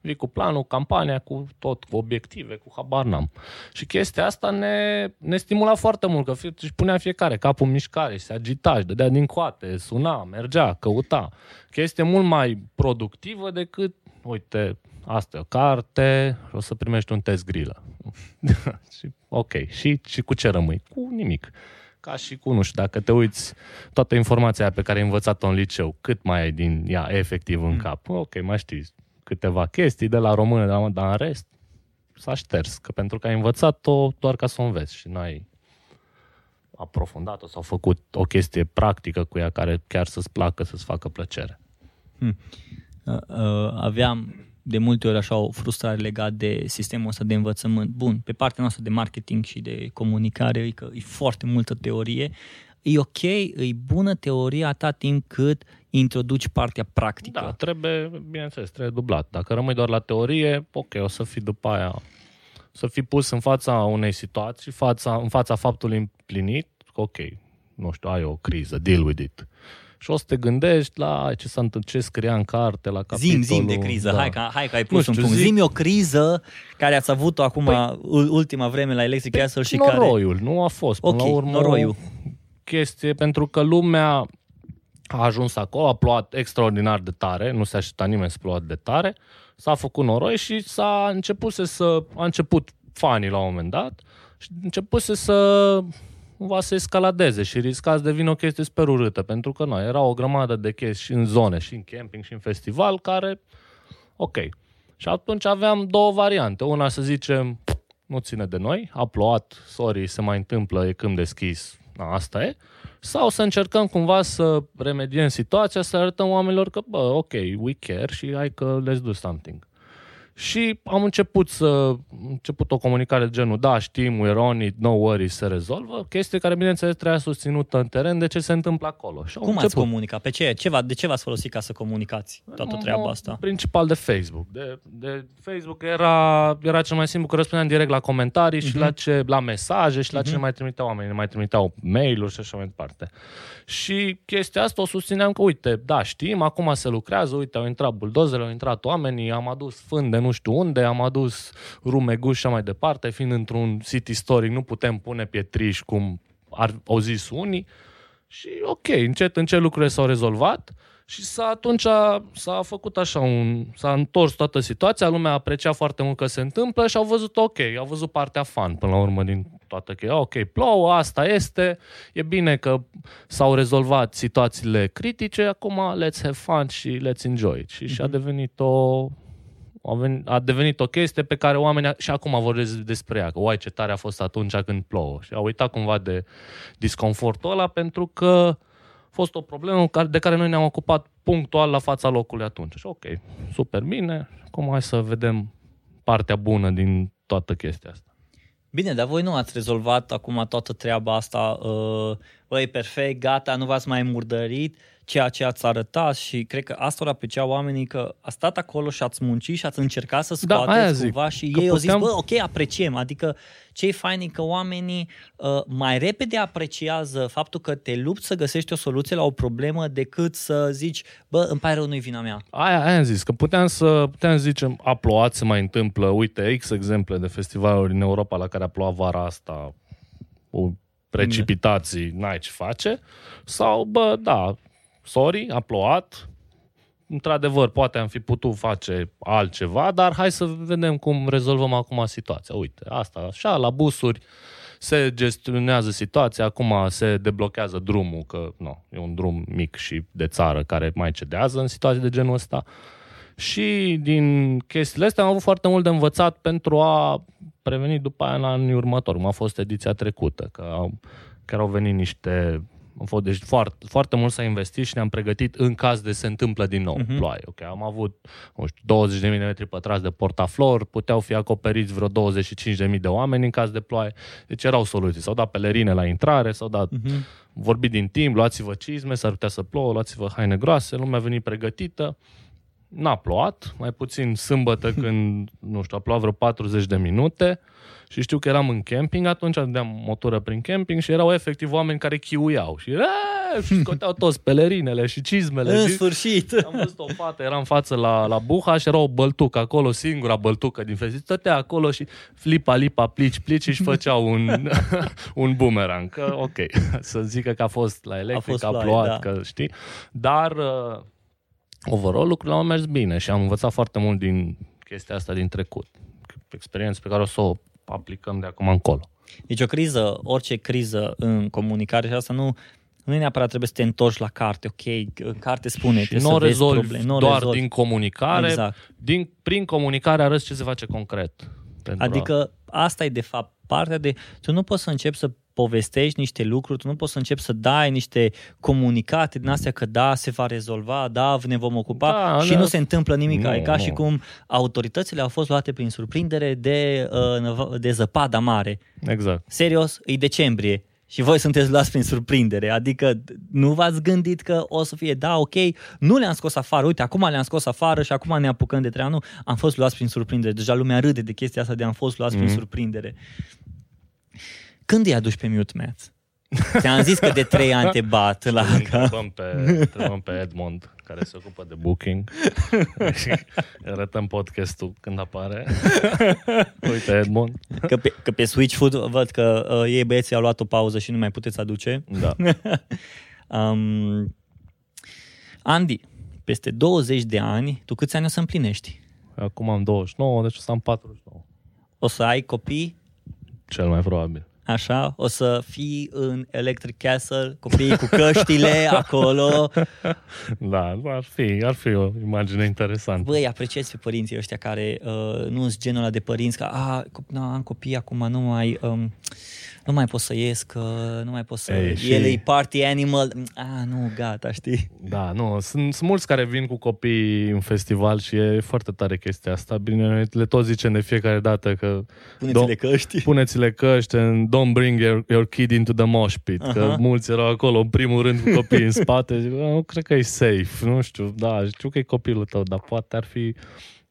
vii cu planul, campania, cu tot, cu obiective, cu habar n-am. Și chestia asta ne, ne stimula foarte mult, că își punea fiecare capul în mișcare și se agita, și dădea din coate, suna, mergea, căuta. Chestie mult mai productivă decât uite, asta e o carte, o să primești un test grilă. și, ok, și, și cu ce rămâi? Cu nimic. Ca și cu, nu știu, dacă te uiți toată informația pe care ai învățat-o în liceu, cât mai ai din ea efectiv în mm. cap? Ok, mai știi câteva chestii de la română, dar, dar în rest s-a șters, că pentru că ai învățat-o doar ca să o înveți și n-ai aprofundat-o sau făcut o chestie practică cu ea care chiar să-ți placă, să-ți facă plăcere. Hmm. Uh, uh, aveam de multe ori așa o frustrare legată de sistemul ăsta de învățământ. Bun, pe partea noastră de marketing și de comunicare e că e foarte multă teorie, e ok, e bună teoria atâta timp cât introduci partea practică. Da, trebuie, bineînțeles, trebuie dublat. Dacă rămâi doar la teorie, ok, o să fii după aia, să fii pus în fața unei situații, fața, în fața faptului împlinit, ok, nu știu, ai o criză, deal with it. Și o să te gândești la ce s-a întâmplat, ce scria în carte, la capitolul... Zim, zim de criză, da. hai, că, hai că ai pus Nu un știu, punct. zic- Zim o criză care ați avut-o acum Păi- ultima vreme la Electric Castle și care... Noroiul, nu a fost. Până Ok, la urmă, noroiul. chestie pentru că lumea a ajuns acolo, a plouat extraordinar de tare, nu se aștepta nimeni să plouă de tare, s-a făcut noroi și s-a început să, a început fanii la un moment dat și început să va să escaladeze și risca să devină o chestie super urâtă, pentru că nu, era o grămadă de chestii și în zone, și în camping, și în festival, care, ok. Și atunci aveam două variante. Una să zicem, nu ține de noi, a plouat, sorry, se mai întâmplă, e când deschis, na, asta e. Sau să încercăm cumva să remediem situația, să arătăm oamenilor că, bă, ok, we care și hai că let's do something. Și am început să am început o comunicare de genul, da, știm, we're on it, no worries, se rezolvă. Chestie care, bineînțeles, trebuia susținută în teren de ce se întâmplă acolo. Și am Cum ați început. comunicat? Pe ce? ce v- de ce v-ați folosit ca să comunicați toată treaba În asta? Principal de Facebook. De, de Facebook era, era cel mai simplu că răspundeam direct la comentarii și Mhm. la, ce, la mesaje și la ce Mhm. ne mai trimiteau oamenii. Ne mai trimiteau mail-uri și așa mai departe. Și chestia asta o susțineam că, uite, da, știm, acum se lucrează, uite, au intrat buldozele, au intrat oamenii, am adus fân de nu știu unde, am adus rumeguși și așa mai departe, fiind într-un sit istoric, nu putem pune pietriși cum ar, au zis unii. Și ok, încet, încet lucrurile s-au rezolvat și s-a, atunci a, s-a făcut așa un... s-a întors toată situația, lumea a apreciat foarte mult că se întâmplă și au văzut ok, au văzut partea fan până la urmă din toată că ok, plouă, asta este, e bine că s-au rezolvat situațiile critice, acum let's have fun și let's enjoy it. Și, și a devenit o a, venit, a devenit o chestie pe care oamenii și acum vorbesc despre ea, că uai ce tare a fost atunci când plouă. Și au uitat cumva de disconfortul ăla pentru că a fost o problemă care- de care noi ne-am ocupat punctual la fața locului atunci. Și ok, super bine, acum hai să vedem partea bună din toată chestia asta. Bine, dar voi nu ați rezolvat acum toată treaba asta, uh, băi, perfect, gata, nu v-ați mai murdărit ceea ce ați arătat și cred că asta ar aprecia oamenii că ați stat acolo și ați muncit și ați încercat să Da, scoateți aia zic, cumva și că ei au zis, puteam- bă, ok, apreciem, adică ce e fain e că oamenii uh, mai repede apreciază faptul că te lupți să găsești o soluție la o problemă decât să zici, bă, îmi pare rău, nu-i vina mea. Aia, aia am zis, că puteam să puteam să zicem, a plouat, se mai întâmplă, uite, X exemple de festivaluri în Europa la care a plouat vara asta, cu precipitații, n-ai ce face, sau, bă, da, sorry, a plouat, într-adevăr, poate am fi putut face altceva, dar hai să vedem cum rezolvăm acum situația. Uite, asta așa, la busuri se gestionează situația, acum se deblochează drumul, că nu, e un drum mic și de țară care mai cedează în situații de genul ăsta. Și din chestiile astea am avut foarte mult de învățat pentru a preveni după aia în anii următori, cum a fost ediția trecută, că au, chiar au venit niște am fost, deci foarte, foarte mult s-a investit și ne-am pregătit în caz de se întâmplă din nou Mhm. uh-huh. ploaie. Okay, am avut nu știu, 20 de metri pătrați de portaflor, puteau fi acoperiți vreo 25.000 de oameni în caz de ploaie. Deci erau soluții. S-au dat pelerine la intrare, s-au dat Mhm. vorbit din timp, luați-vă cizme, s-ar putea să plouă, luați-vă haine groase, lumea a venit pregătită. N-a plouat, mai puțin sâmbătă când, nu știu, a plouat vreo 40 de minute și știu că eram în camping atunci, dădeam motoră prin camping și erau efectiv oameni care chiuiau și, "Eee!" și scoteau toți pelerinele și cizmele. În și- sfârșit! am văzut o fată, era în față la, la Buha și era o băltucă acolo, singura băltucă din festival. Stătea acolo și flipa, lipa, plici, plici și își făcea un, un boomerang. Că, ok, să zică că a fost la electric, a, fost a ploaie, plouat, da. că știi. Dar, uh, overall, lucrurile au mers bine și am învățat foarte mult din chestia asta din trecut. Experiență pe care o să o aplicăm de acum încolo. Deci o criză, orice criză în comunicare și asta nu, nu neapărat trebuie să te întorci la carte, ok, în carte spune, și trebuie nu o să vezi rezolvi probleme, nu o doar rezolvi. din comunicare, Exact. din, prin comunicare arăți ce se face concret. Pentru a- Adică asta e de fapt partea de... Tu nu poți să începi să povestești niște lucruri, tu nu poți să începi să dai niște comunicate din astea că da, se va rezolva, da, ne vom ocupa Da, și da. nu se întâmplă nimic. Nu, e ca nu. și cum autoritățile au fost luate prin surprindere de, uh, năva- de zăpada mare. Exact. Serios, e decembrie și voi sunteți luați prin surprindere. Adică nu v-ați gândit că o să fie, da, ok, nu le-am scos afară, uite, acum le-am scos afară și acum ne apucăm de treaba. Nu, am fost luați prin surprindere. Deja lumea râde de chestia asta de am fost luați mm-hmm. prin surprindere. Când îi aduci pe mute, Matt? Ți-am zis că de trei ani te bat la Întrebăm pe, întrebăm pe Edmond, care se ocupă de booking. și arătăm podcastul când apare. Uite, Edmond. Că pe, că pe Switch Food văd că uh, ei băieții au luat o pauză și nu mai puteți aduce. Da. um, Andy, peste 20 de ani, tu câți ani o să împlinești? Acum am 29, deci o să am 49. O să ai copii? Cel mai probabil așa, o să fii în Electric Castle, copiii cu căștile acolo. Da, ar fi, ar fi o imagine interesantă. Băi, apreciez pe părinții ăștia care uh, nu sunt genul ăla de părinți, că a, na, am copii acum, nu mai... Um, nu mai pot să ies, că nu mai pot să... Ei, și... El e party animal. Ah, nu, gata, știi? Da, nu, sunt, sunt mulți care vin cu copii în festival și e foarte tare chestia asta. Bine, le tot zicem de fiecare dată că... Puneți-le căști. Puneți-le căști and don't bring your, your kid into the mosh pit. Uh-huh. Că mulți erau acolo în primul rând cu copii în spate. Zic, nu cred că e safe, nu știu, da, știu că e copilul tău, dar poate ar fi...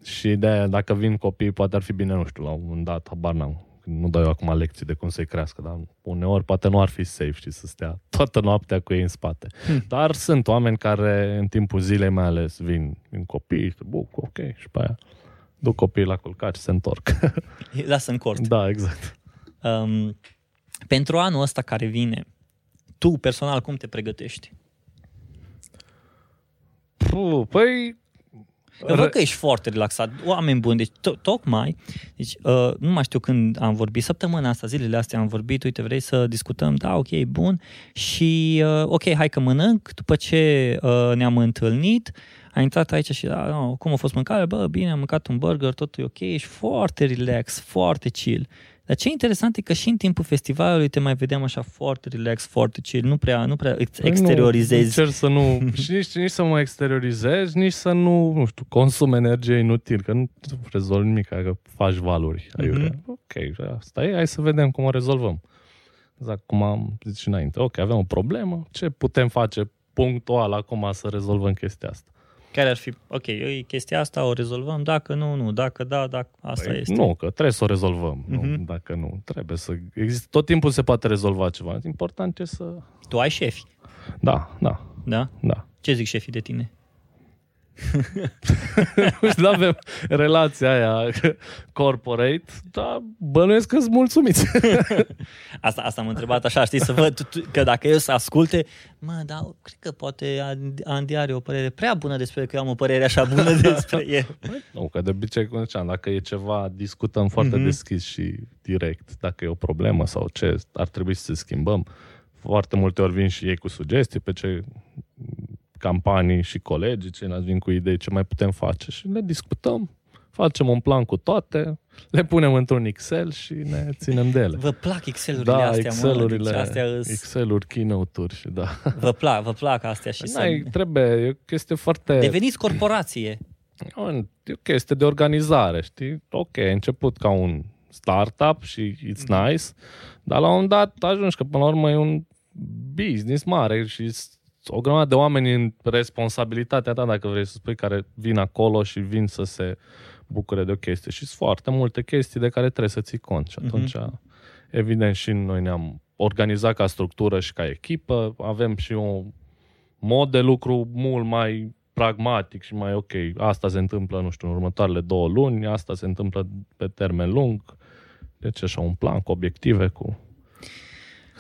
Și de dacă vin copii, poate ar fi bine, nu știu, la un moment dat, habar n-am nu dau eu acum lecții de cum să-i crească, dar uneori poate nu ar fi safe și să stea toată noaptea cu ei în spate. Hmm. Dar sunt oameni care în timpul zilei mai ales vin în copii, buc, ok, și pe aia duc copiii la culcat și se întorc. Lasă în cort. Da, exact. Um, pentru anul ăsta care vine, tu personal cum te pregătești? Puh, păi eu văd că ești foarte relaxat, oameni buni, deci to- tocmai, deci, uh, nu mai știu când am vorbit, săptămâna asta, zilele astea am vorbit, uite, vrei să discutăm, da, ok, bun, și uh, ok, hai că mănânc, după ce uh, ne-am întâlnit, a intrat aici și, da, no, cum a fost mâncare, bă, bine, am mâncat un burger, totul e ok, ești foarte relax, foarte chill. Dar ce interesant e că și în timpul festivalului te mai vedeam așa foarte relax, foarte chill, nu prea, nu prea îți păi exteriorizezi. Nu, încerc să nu, și nici, nici să mă exteriorizezi, nici să nu, nu știu, consum energie inutil, că nu rezolvi nimic, că faci valuri. Mm-hmm. Ok, asta e, hai să vedem cum o rezolvăm. Exact cum am zis și înainte. Ok, avem o problemă, ce putem face punctual acum să rezolvăm chestia asta? Care ar fi, ok, e chestia asta, o rezolvăm, dacă nu, nu, dacă da, dacă asta păi, este. Nu, că trebuie să o rezolvăm, uh-huh. nu, mhm. dacă nu, trebuie să, există, tot timpul se poate rezolva ceva, important e să... Tu ai șefi. Da, da. Da? Da. Ce zic șefii de tine? nu avem relația aia corporate, dar bănuiesc că sunt mulțumiți. asta, asta am întrebat așa, știi, să văd că dacă eu să asculte, mă, da, cred că poate Andy are o părere prea bună despre că eu am o părere așa bună despre el. Nu, că de obicei, cum ziceam, dacă e ceva, discutăm foarte mm-hmm. deschis și direct, dacă e o problemă sau ce, ar trebui să schimbăm. Foarte multe ori vin și ei cu sugestii pe ce campanii și colegii, ceilalți vin cu idei ce mai putem face și le discutăm, facem un plan cu toate, le punem într-un Excel și ne ținem de ele. Vă plac Excel-urile da, astea, Excel-urile, mă? Deci astea îs... Excel-uri, keynote-uri și da. Vă plac, vă plac astea și N-ai, să... trebuie, e o chestie foarte... Deveniți corporație. E o chestie de organizare, știi? Ok, a început ca un startup și it's mm. nice, dar la un moment dat ajungi că până la urmă e un business mare și o grămadă de oameni în responsabilitatea ta, dacă vrei să spui, care vin acolo și vin să se bucure de o chestie. Și sunt foarte multe chestii de care trebuie să ții cont. Și atunci, uh-huh. evident, și noi ne-am organizat ca structură și ca echipă. Avem și un mod de lucru mult mai pragmatic și mai ok. Asta se întâmplă, nu știu, în următoarele două luni, asta se întâmplă pe termen lung. Deci așa un plan cu obiective, cu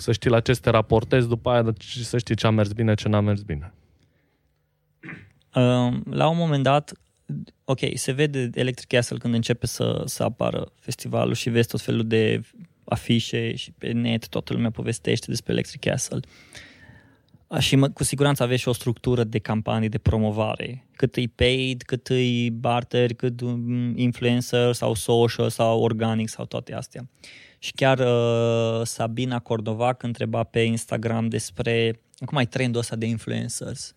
să știi la ce să te raportezi după aia și să știi ce a mers bine, ce n-a mers bine. La un moment dat, ok, se vede Electric Castle când începe să, să apară festivalul și vezi tot felul de afișe și pe net toată lumea povestește despre Electric Castle. Și mă, cu siguranță aveți și o structură de campanii de promovare. Cât e paid, cât e barter, cât um, influencer sau social sau organic sau toate astea. Și chiar uh, Sabina Cordovac întreba pe Instagram despre cum ai trendul ăsta de influencers.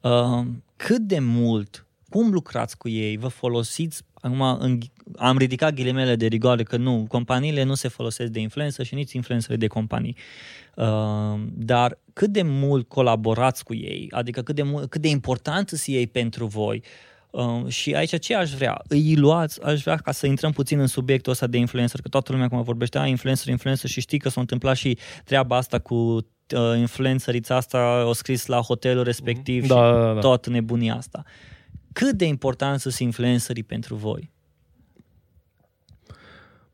Uh, cât de mult cum lucrați cu ei? Vă folosiți? Acum în, am ridicat ghilimele de rigoare că nu, companiile nu se folosesc de influență și nici influențări de companii. Uh, dar cât de mult colaborați cu ei? Adică cât de, mult, cât de important sunt ei pentru voi? Uh, și aici ce aș vrea? Îi luați, aș vrea ca să intrăm puțin în subiectul ăsta de influencer, că toată lumea acum vorbește, a, influencer, influencer și știi că s-a întâmplat și treaba asta cu uh, influencerița asta, o scris la hotelul respectiv Da, și da, da. tot nebunia asta. Cât de important sunt influencerii pentru voi?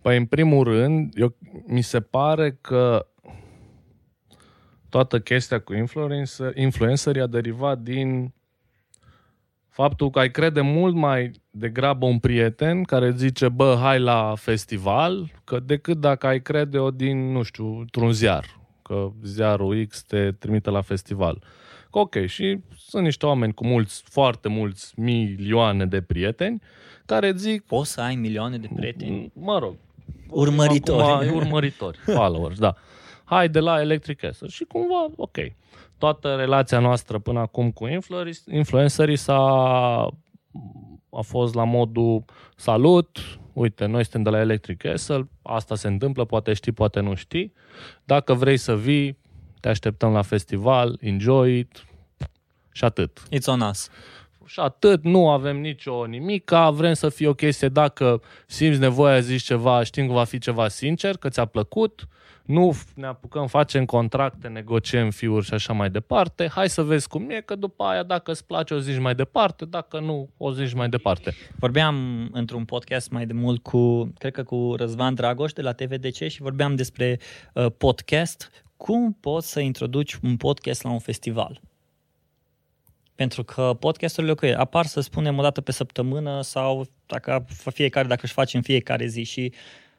Păi, în primul rând, eu, mi se pare că toată chestia cu influencer, influencerii a derivat din faptul că ai crede mult mai degrabă un prieten care îți zice, bă, hai la festival, că decât dacă ai crede-o din, nu știu, într-un ziar, că ziarul X te trimite la festival. Că ok, și sunt niște oameni cu mulți, foarte mulți milioane de prieteni care îți zic, Poți să ai milioane de prieteni? mă rog, Urmăritori. Acum, urmăritori, followers, da. Hai de la Electric Acid. Și cumva, ok. Toată relația noastră până acum cu influencerii- influencerii s-a a fost la modul salut, uite, noi suntem de la Electric Castle, asta se întâmplă, poate știi, poate nu știi. Dacă vrei să vii, te așteptăm la festival, enjoy it și atât. It's on us. Și atât, nu avem nicio nimica, vrem să fie o chestie, dacă simți nevoia, zici ceva, știm că va fi ceva sincer, că ți-a plăcut, nu f- ne apucăm, facem contracte, negociem fiuri și așa mai departe, hai să vezi cum e, că după aia dacă îți place o zici mai departe, dacă nu o zici mai departe. Vorbeam într-un podcast mai de mult cu, cred că cu Răzvan Dragoș de la TVDC și vorbeam despre uh, podcast. Cum poți să introduci un podcast la un festival? Pentru că podcasturile ok, apar să spunem o dată pe săptămână sau dacă fiecare, dacă își face în fiecare zi și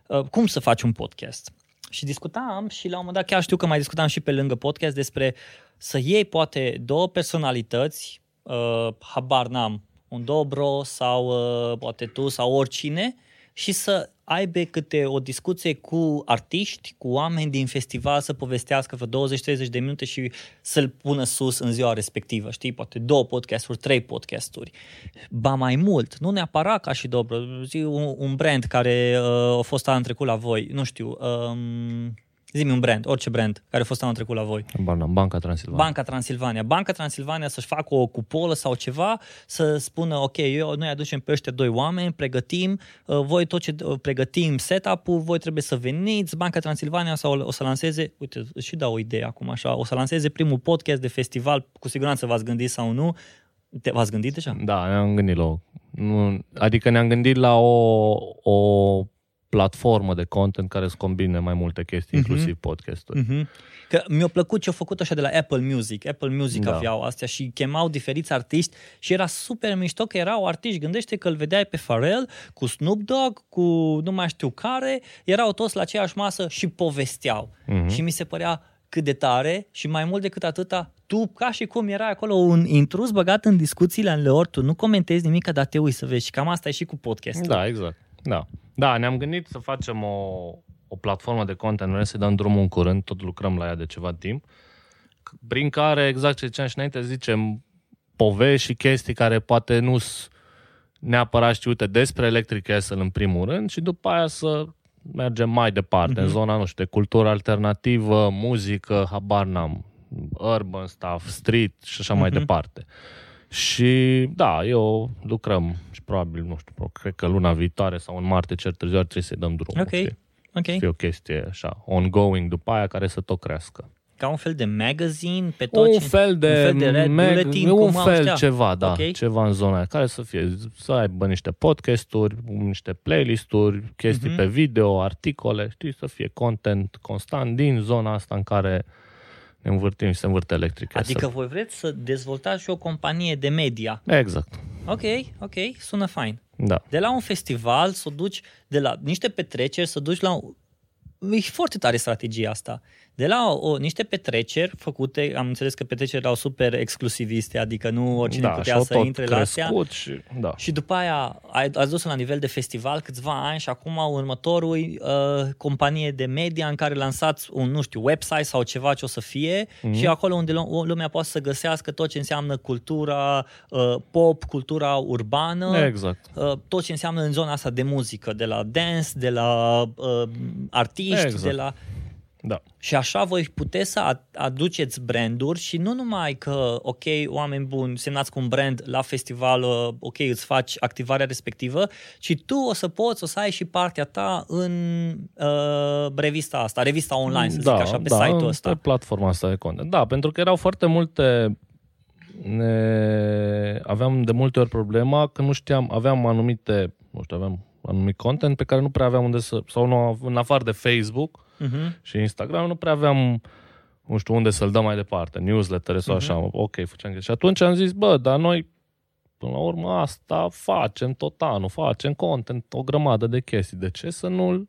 uh, cum să faci un podcast. Și discutam și la un moment dat chiar știu că mai discutam și pe lângă podcast despre să iei poate două personalități, uh, habar n-am, un dobro sau uh, poate tu sau oricine și să aibă câte o discuție cu artiști, cu oameni din festival, să povestească vreo 20-30 de minute și să-l pună sus în ziua respectivă, știi? Poate două podcasturi, trei podcasturi. Ba mai mult, nu neapărat ca și dobro, zi un, un brand care uh, a fost anul trecut la voi, nu știu, um, zi un brand, orice brand care a fost anul trecut la voi. Banca, Banca Transilvania. Banca Transilvania. Banca Transilvania să-și facă o cupolă sau ceva, să spună, ok, eu, noi aducem pe ăștia doi oameni, pregătim, uh, voi tot ce uh, pregătim setup-ul, voi trebuie să veniți, Banca Transilvania sau o să lanseze, uite, îți și dau o idee acum așa, o să lanseze primul podcast de festival, cu siguranță v-ați gândit sau nu, Te, v-ați gândit deja? Da, ne-am gândit la o... Nu, adică ne-am gândit la o, o platformă de content care să combine mai multe chestii, Mhm. inclusiv podcasturi. Mm-hmm. Că mi-a plăcut ce au făcut așa de la Apple Music. Apple Music Da. aveau astea și chemau diferiți artiști și era super mișto că erau artiști. Gândește că îl vedeai pe Pharrell cu Snoop Dogg, cu nu mai știu care, erau toți la aceeași masă și povesteau. Mhm. Și mi se părea cât de tare și mai mult decât atâta, tu ca și cum erai acolo un intrus băgat în discuțiile lor, tu nu comentezi nimic, dar te uiți să vezi și cam asta e și cu podcastul. Da, exact. Da. Da, ne-am gândit să facem o, o platformă de content, vrem să dăm drumul în curând, tot lucrăm la ea de ceva timp, prin care, exact ce ziceam și înainte, zicem povești și chestii care poate nu sunt neapărat știute despre Electric Castle în primul rând și după aia să mergem mai departe, în zona, nu știu, de cultură alternativă, muzică, habar n-am, urban stuff, street și așa mai Mhm. departe. Și da, eu lucrăm și probabil, nu știu, cred că luna viitoare sau în martie, cel târziu, ar trebui să-i dăm drumul. Ok. știi? Ok. Să fie o chestie așa, ongoing după aia, care să tot crească. Ca un fel de magazine pe tot Un ce- fel de, un fel de red mag- bulletin, un cum au fel ăștia. ceva, da, Ok. ceva în zona aia, care să fie, să aibă niște podcasturi, niște playlisturi, chestii Mhm. pe video, articole, știi, să fie content constant din zona asta în care ne învârtim și se învârte electric. Adică voi vreți să dezvoltați și o companie de media. Exact, Ok, ok, sună fain. da. De la un festival să o duci, de la niște petreceri să duci la... un- E foarte tare strategia asta. De la o, o, niște petreceri făcute, am înțeles că petreceri erau super exclusiviste, adică nu oricine da, putea și-au să tot intre la astea. crescut Și, da. Și după aia ai, ați dus la nivel de festival câțiva ani și acum următorul uh, companie de media în care lansați un, nu știu, website sau ceva ce o să fie mm-hmm. și acolo unde lumea poate să găsească tot ce înseamnă cultura uh, pop, cultura urbană, Exact. uh, tot ce înseamnă în zona asta de muzică, de la dance, de la uh, artiști, Exact. de la... Da. Și așa voi puteți să ad- aduceți branduri și nu numai că, ok, oameni buni, semnați cu un brand la festival, uh, ok, îți faci activarea respectivă, ci tu o să poți, o să ai și partea ta în uh, revista asta, revista online, să da, zic așa, pe da, site-ul pe ăsta. platforma asta de content. Da, pentru că erau foarte multe ne... aveam de multe ori problema că nu știam, aveam anumite, nu știu, aveam anumit content pe care nu prea aveam unde să, sau nu, în afară de Facebook Uh-huh. și Instagram, nu prea aveam nu știu unde să-l dăm mai departe, newsletter sau Mhm. așa, ok, făceam chestii. Și atunci am zis, bă, dar noi până la urmă asta facem tot anul, facem content, o grămadă de chestii. De ce să nu-l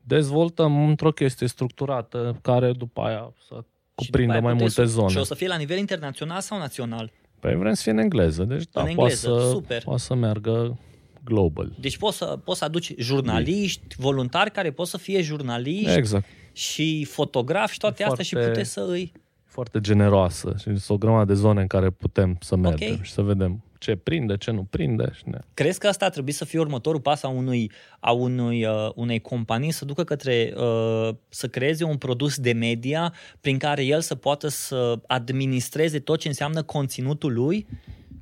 dezvoltăm într-o chestie structurată care după aia să Și după cuprindă aia mai puteți- multe zone? Și o să fie la nivel internațional sau național? Păi vrem să fie în engleză, deci da, În poate, engleză, să, super. poate să meargă global. Deci poți să, poți să aduci jurnaliști, voluntari care pot să fie jurnaliști Exact. și fotografi și toate astea și Foarte- puteți să îi... Foarte generoasă și sunt o grămadă de zone în care putem să mergem Ok. și să vedem ce prinde, ce nu prinde. Și ne... Crezi că asta ar trebui să fie următorul pas a, unui, a unui, uh, unei companii să ducă către uh, să creeze un produs de media prin care el să poată să administreze tot ce înseamnă conținutul lui?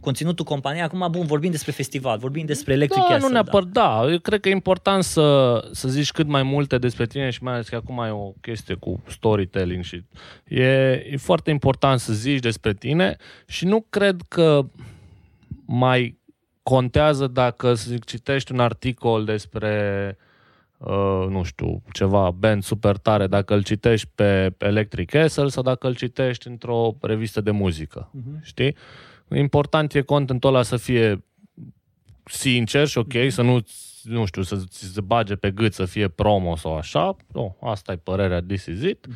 Conținutul companiei. Acum, bun, vorbim despre festival, vorbim despre Electric Da, Castle. nu neapărat, da. Eu cred că e important să, să zici cât mai multe despre tine și mai ales că acum e o chestie cu storytelling și e, e foarte important să zici despre tine și nu cred că mai contează dacă să zic, citești un articol despre uh, nu știu, ceva band super tare, dacă îl citești pe Electric Castle sau dacă îl citești într-o revistă de muzică, Mhm. știi? Important e contentul ăla să fie sincer și ok, să nu nu știu, să ți se bage pe gât să fie promo sau așa. Nu, asta e părerea, this is it.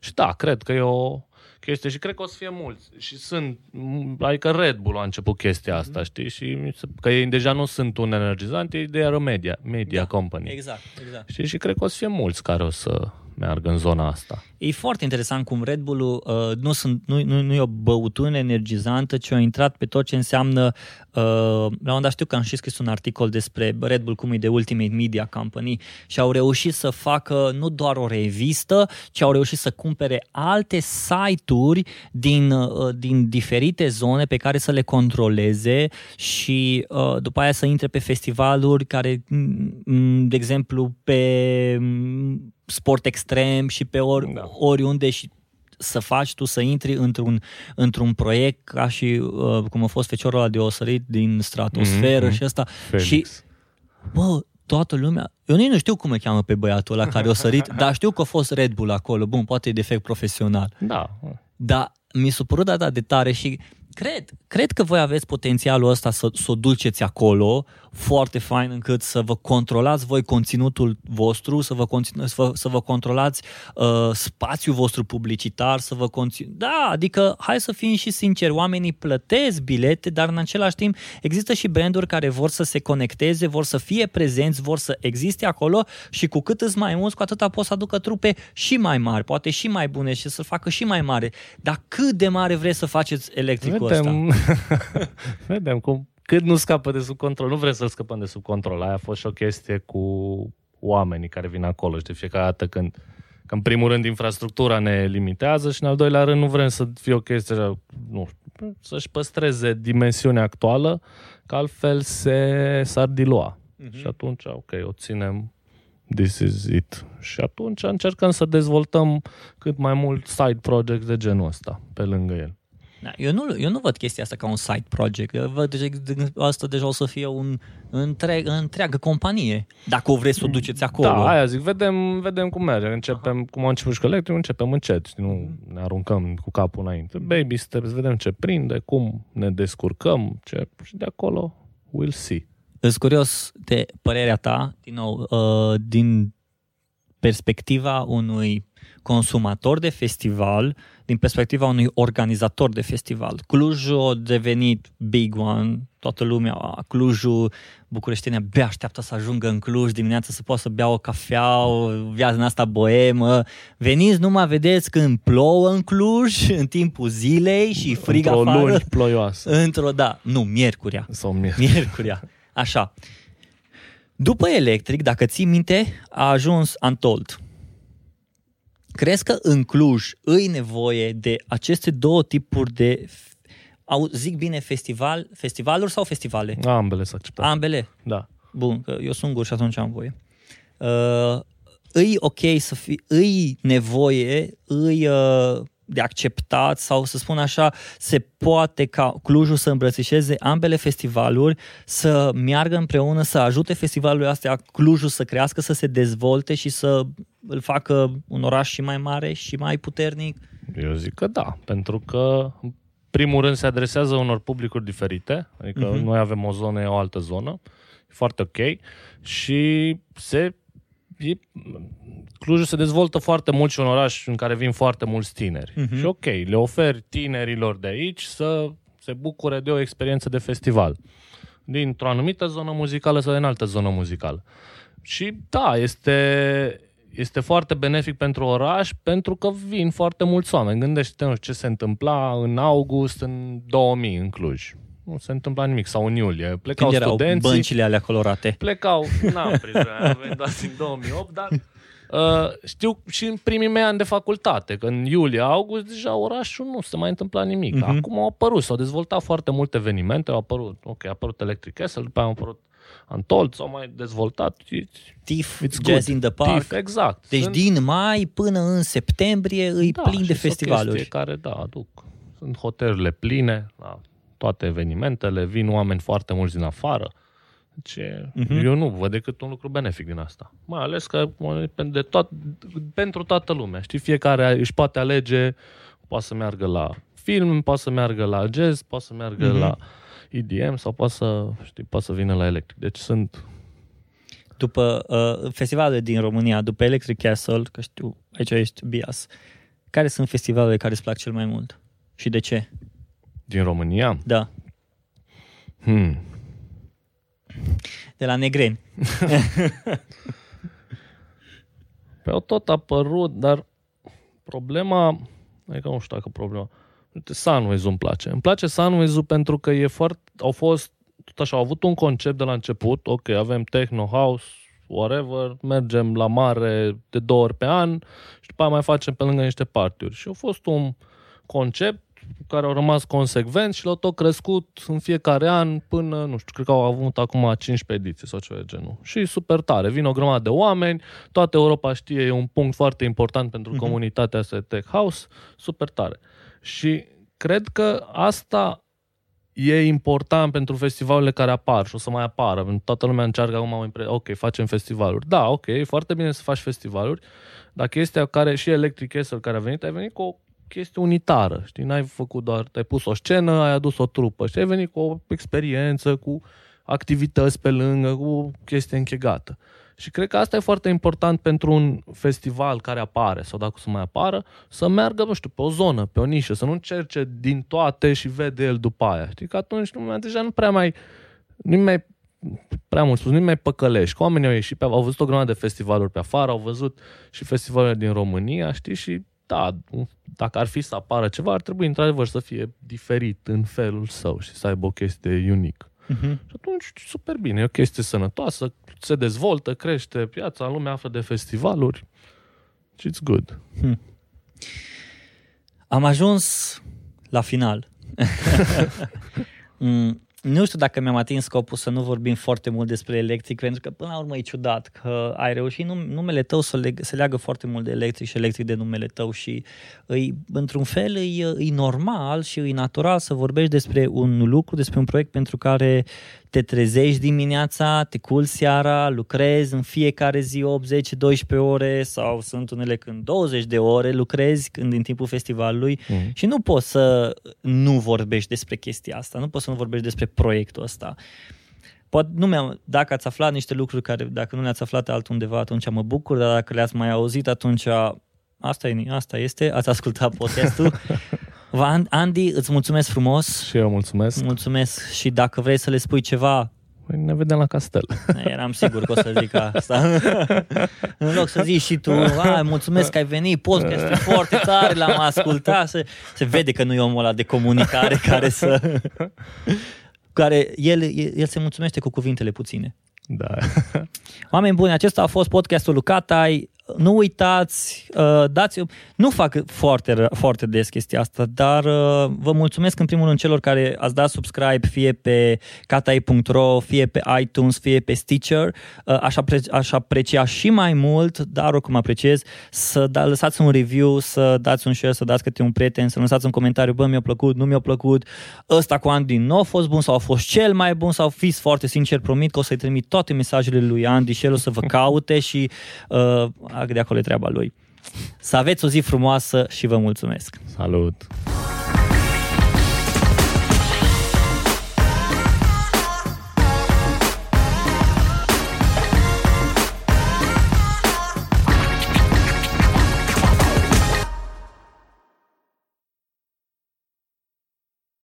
Și da, cred că e o chestie și cred că o să fie mulți. Și sunt, m, adică Red Bull a început chestia asta, știi? Și mi se- că ei deja nu sunt un energizant, ei de a media, media Da, company. Exact, exact. Știi? Și cred că o să fie mulți care o să meargă în zona asta. E foarte interesant cum Red Bull-ul uh, nu, sunt, nu, nu, nu e o băutură energizantă, ci a intrat pe tot ce înseamnă... Uh, la un moment dat știu că am și scris un articol despre Red Bull, cum e de Ultimate Media Company și au reușit să facă nu doar o revistă, ci au reușit să cumpere alte site-uri din, uh, din diferite zone pe care să le controleze și uh, după aia să intre pe festivaluri care, m, de exemplu, pe m, sport extrem și pe ori, da. Da. oriunde și să faci tu să intri într-un, într-un proiect ca și uh, cum a fost feciorul ăla de osărit din stratosferă Mhm. și asta. Felix. Și, bă, toată lumea... Eu nici nu știu cum îl cheamă pe băiatul ăla care a sărit, dar știu că a fost Red Bull acolo. Bun, poate e defect profesional. Da. Dar mi s-a părut data de tare și cred, cred că voi aveți potențialul ăsta să, să o duceți acolo foarte fain încât să vă controlați voi conținutul vostru, să vă, conțin, să vă, să vă controlați uh, spațiul vostru publicitar, să vă conțin... Da, adică hai să fim și sinceri, oamenii plătesc bilete, dar în același timp există și branduri care vor să se conecteze, vor să fie prezenți, vor să existe acolo și cu cât îți mai mulți, cu atâta pot să aducă trupe și mai mari, poate și mai bune și să facă și mai mare. Dar cât de mare vreți să faceți electricul ăsta? Vedem, vedem cum, cât nu scapă de sub control. Nu vrem să-l scăpăm de sub control. Aia a fost și o chestie cu oamenii care vin acolo. Și de fiecare dată când, că în primul rând infrastructura ne limitează și în al doilea rând nu vrem să fie o chestie, așa, nu știu, să-și păstreze dimensiunea actuală, că altfel se, s-ar dilua. Mhm. Și atunci, ok, o ținem this is it. Și atunci încercăm să dezvoltăm cât mai mult side projects de genul ăsta pe lângă el. Da, eu, nu, eu nu văd chestia asta ca un side project. Eu văd deja, asta deja o să fie un întreg, întreagă companie, dacă o vreți să o duceți acolo. Da, aia zic, vedem, vedem cum merge. Începem, cum am început și cu electric, începem încet. știi, Nu ne aruncăm cu capul înainte. Baby steps, vedem ce prinde, cum ne descurcăm ce, și de acolo we'll see. Sunt curios de părerea ta, din nou, uh, din perspectiva unui consumator de festival din perspectiva unui organizator de festival. Clujul a devenit big one, toată lumea, a, Clujul, bucureștenii abia așteaptă să ajungă în Cluj dimineața să poată să bea o cafea, o viață în asta boemă. Veniți numai vedeți când plouă în Cluj, în timpul zilei și frig Într-o afară. luni ploioasă. Într-o, da, nu, miercuria. Sau mie. Miercuria. Așa. După electric, dacă ții minte, a ajuns Untold. Crezi că în Cluj îi nevoie de aceste două tipuri de, au, zic bine, festival, festivaluri sau festivale? Ambele să acceptat. Ambele. Da. Bun, că eu sunt gurș și atunci am voie. Uh, îi ok să fie, îi nevoie, îi uh, de acceptat sau să spun așa, se poate ca Clujul să îmbrățișeze ambele festivaluri, să meargă împreună, să ajute festivalurile astea Clujul să crească, să se dezvolte și să îl facă un oraș și mai mare și mai puternic. Eu zic că da, pentru că în primul rând se adresează unor publicuri diferite, adică Mhm. uh-huh. noi avem o zonă, e o altă zonă, e foarte ok și se e, Clujul se dezvoltă foarte mult și un oraș în care vin foarte mulți tineri. Mhm. Uh-huh. Și ok, le oferi tinerilor de aici să se bucure de o experiență de festival. Dintr-o anumită zonă muzicală sau din altă zonă muzicală. Și da, este, este foarte benefic pentru oraș pentru că vin foarte mulți oameni. Gândește-te nu știu, ce se întâmpla în august în 2000 în Cluj. Nu se întâmpla nimic. Sau în iulie. Plecau Când erau studenții băncile alea colorate. plecau, n-am prins, am venit doar din 2008, dar uh, știu și în primii mei ani de facultate, că în iulie-august deja orașul nu se mai întâmpla nimic. Mhm. Uh-huh. Acum au apărut, s-au dezvoltat foarte multe evenimente, au apărut, ok, a apărut Electric Castle, după aia au apărut Antold, s-au mai dezvoltat. It's, TIFF, it's Jazz good. in the Park. TIFF, exact. Deci Sunt- din mai până în septembrie îi da, plin și de sunt o festivaluri. chestie care, da, aduc. Sunt hotelurile pline la toate evenimentele, vin oameni foarte mulți din afară. Deci, Mhm. uh-huh. eu nu văd decât un lucru benefic din asta. Mai ales că de tot, pentru toată lumea. Știi, fiecare își poate alege, poate să meargă la film, poate să meargă la jazz, poate să meargă Mhm. uh-huh. la EDM sau poate să, știi, poate să vină la electric. Deci sunt După uh, festivalele din România, după Electric Castle, că știu, aici ești bias, care sunt festivalele care îți plac cel mai mult? Și de ce? din România. Da, Hmm. De la Negreni. Pe au tot apărut, dar problema, adică nu știu dacă problema, uite, Sunways îmi place. Îmi place Sunways pentru că e foarte, au fost, tot așa, au avut un concept de la început, ok, avem techno, house, whatever, mergem la mare de două ori pe an și după aia mai facem pe lângă niște partiuri. Și a fost un concept care au rămas consecvent și l-au tot crescut în fiecare an până, nu știu, cred că au avut acum 15 ediții sau ceva de genul. Și super tare, vin o grămadă de oameni, toată Europa știe, e un punct foarte important pentru Mhm. comunitatea asta de tech house, super tare. Și cred că asta e important pentru festivalurile care apar și o să mai apară. Pentru Toată lumea încearcă acum, o impre- ok, facem festivaluri. Da, ok, e foarte bine să faci festivaluri, dar chestia care și Electric Castle care a venit, a venit cu o chestie unitară, știi, n-ai făcut doar, ai pus o scenă, ai adus o trupă și ai venit cu o experiență, cu activități pe lângă, cu o chestie închegată. Și cred că asta e foarte important pentru un festival care apare, sau dacă o să mai apară, să meargă, nu știu, pe o zonă, pe o nișă, să nu încerce din toate și vede el după aia. Știi că atunci lumea deja nu prea mai, nu mai prea mult spus, nu mai păcălești. Că oamenii au ieșit pe, au văzut o grămadă de festivaluri pe afară, au văzut și festivalurile din România, știi, și da, dacă ar fi să apară ceva, ar trebui într-adevăr să fie diferit în felul său și să aibă o chestie unică. Uh-huh. Și atunci, super bine, e o chestie sănătoasă, se dezvoltă, crește piața, lumea află de festivaluri și it's good. Am ajuns la final. Mm, nu știu dacă mi-am atins scopul să nu vorbim foarte mult despre electric, pentru că până la urmă e ciudat că ai reușit num- numele tău să leg- se leagă foarte mult de electric și electric de numele tău și îi, într-un fel e, e normal și e natural să vorbești despre un lucru, despre un proiect pentru care te trezești dimineața, te culci seara, lucrezi în fiecare zi 8, 10, 12 ore sau sunt unele când 20 de ore lucrezi când în timpul festivalului Mm. și nu poți să nu vorbești despre chestia asta, nu poți să nu vorbești despre proiectul ăsta. Poate, nu mi-am, dacă ați aflat niște lucruri care, dacă nu le-ați aflat altundeva, atunci mă bucur, dar dacă le-ați mai auzit, atunci asta, e, asta este, ați ascultat podcastul. Andy, îți mulțumesc frumos. Și eu mulțumesc. Mulțumesc și dacă vrei să le spui ceva, Păi ne vedem la castel. Eram sigur că o să zic asta. în loc să zici și tu, ai, mulțumesc că ai venit, podcast e foarte tare, l-am ascultat. Se, se vede că nu e omul ăla de comunicare care să... care el, el se mulțumește cu cuvintele puține. Da. Oameni buni, acesta a fost podcastul lui Catai nu uitați, uh, dați nu fac foarte, foarte des chestia asta, dar uh, vă mulțumesc în primul rând celor care ați dat subscribe fie pe katai.ro, fie pe iTunes, fie pe Stitcher. Uh, aș, apreci- aș aprecia și mai mult, dar oricum apreciez, să da, lăsați un review, să dați un share, să dați câte un prieten, să lăsați un comentariu, bă, mi-a plăcut, nu mi-a plăcut, ăsta cu Andy nu a fost bun sau a fost cel mai bun sau fiți foarte sincer, promit că o să-i trimit toate mesajele lui Andy și el o să vă caute și uh, de acolo e treaba lui. Să aveți o zi frumoasă și vă mulțumesc! Salut!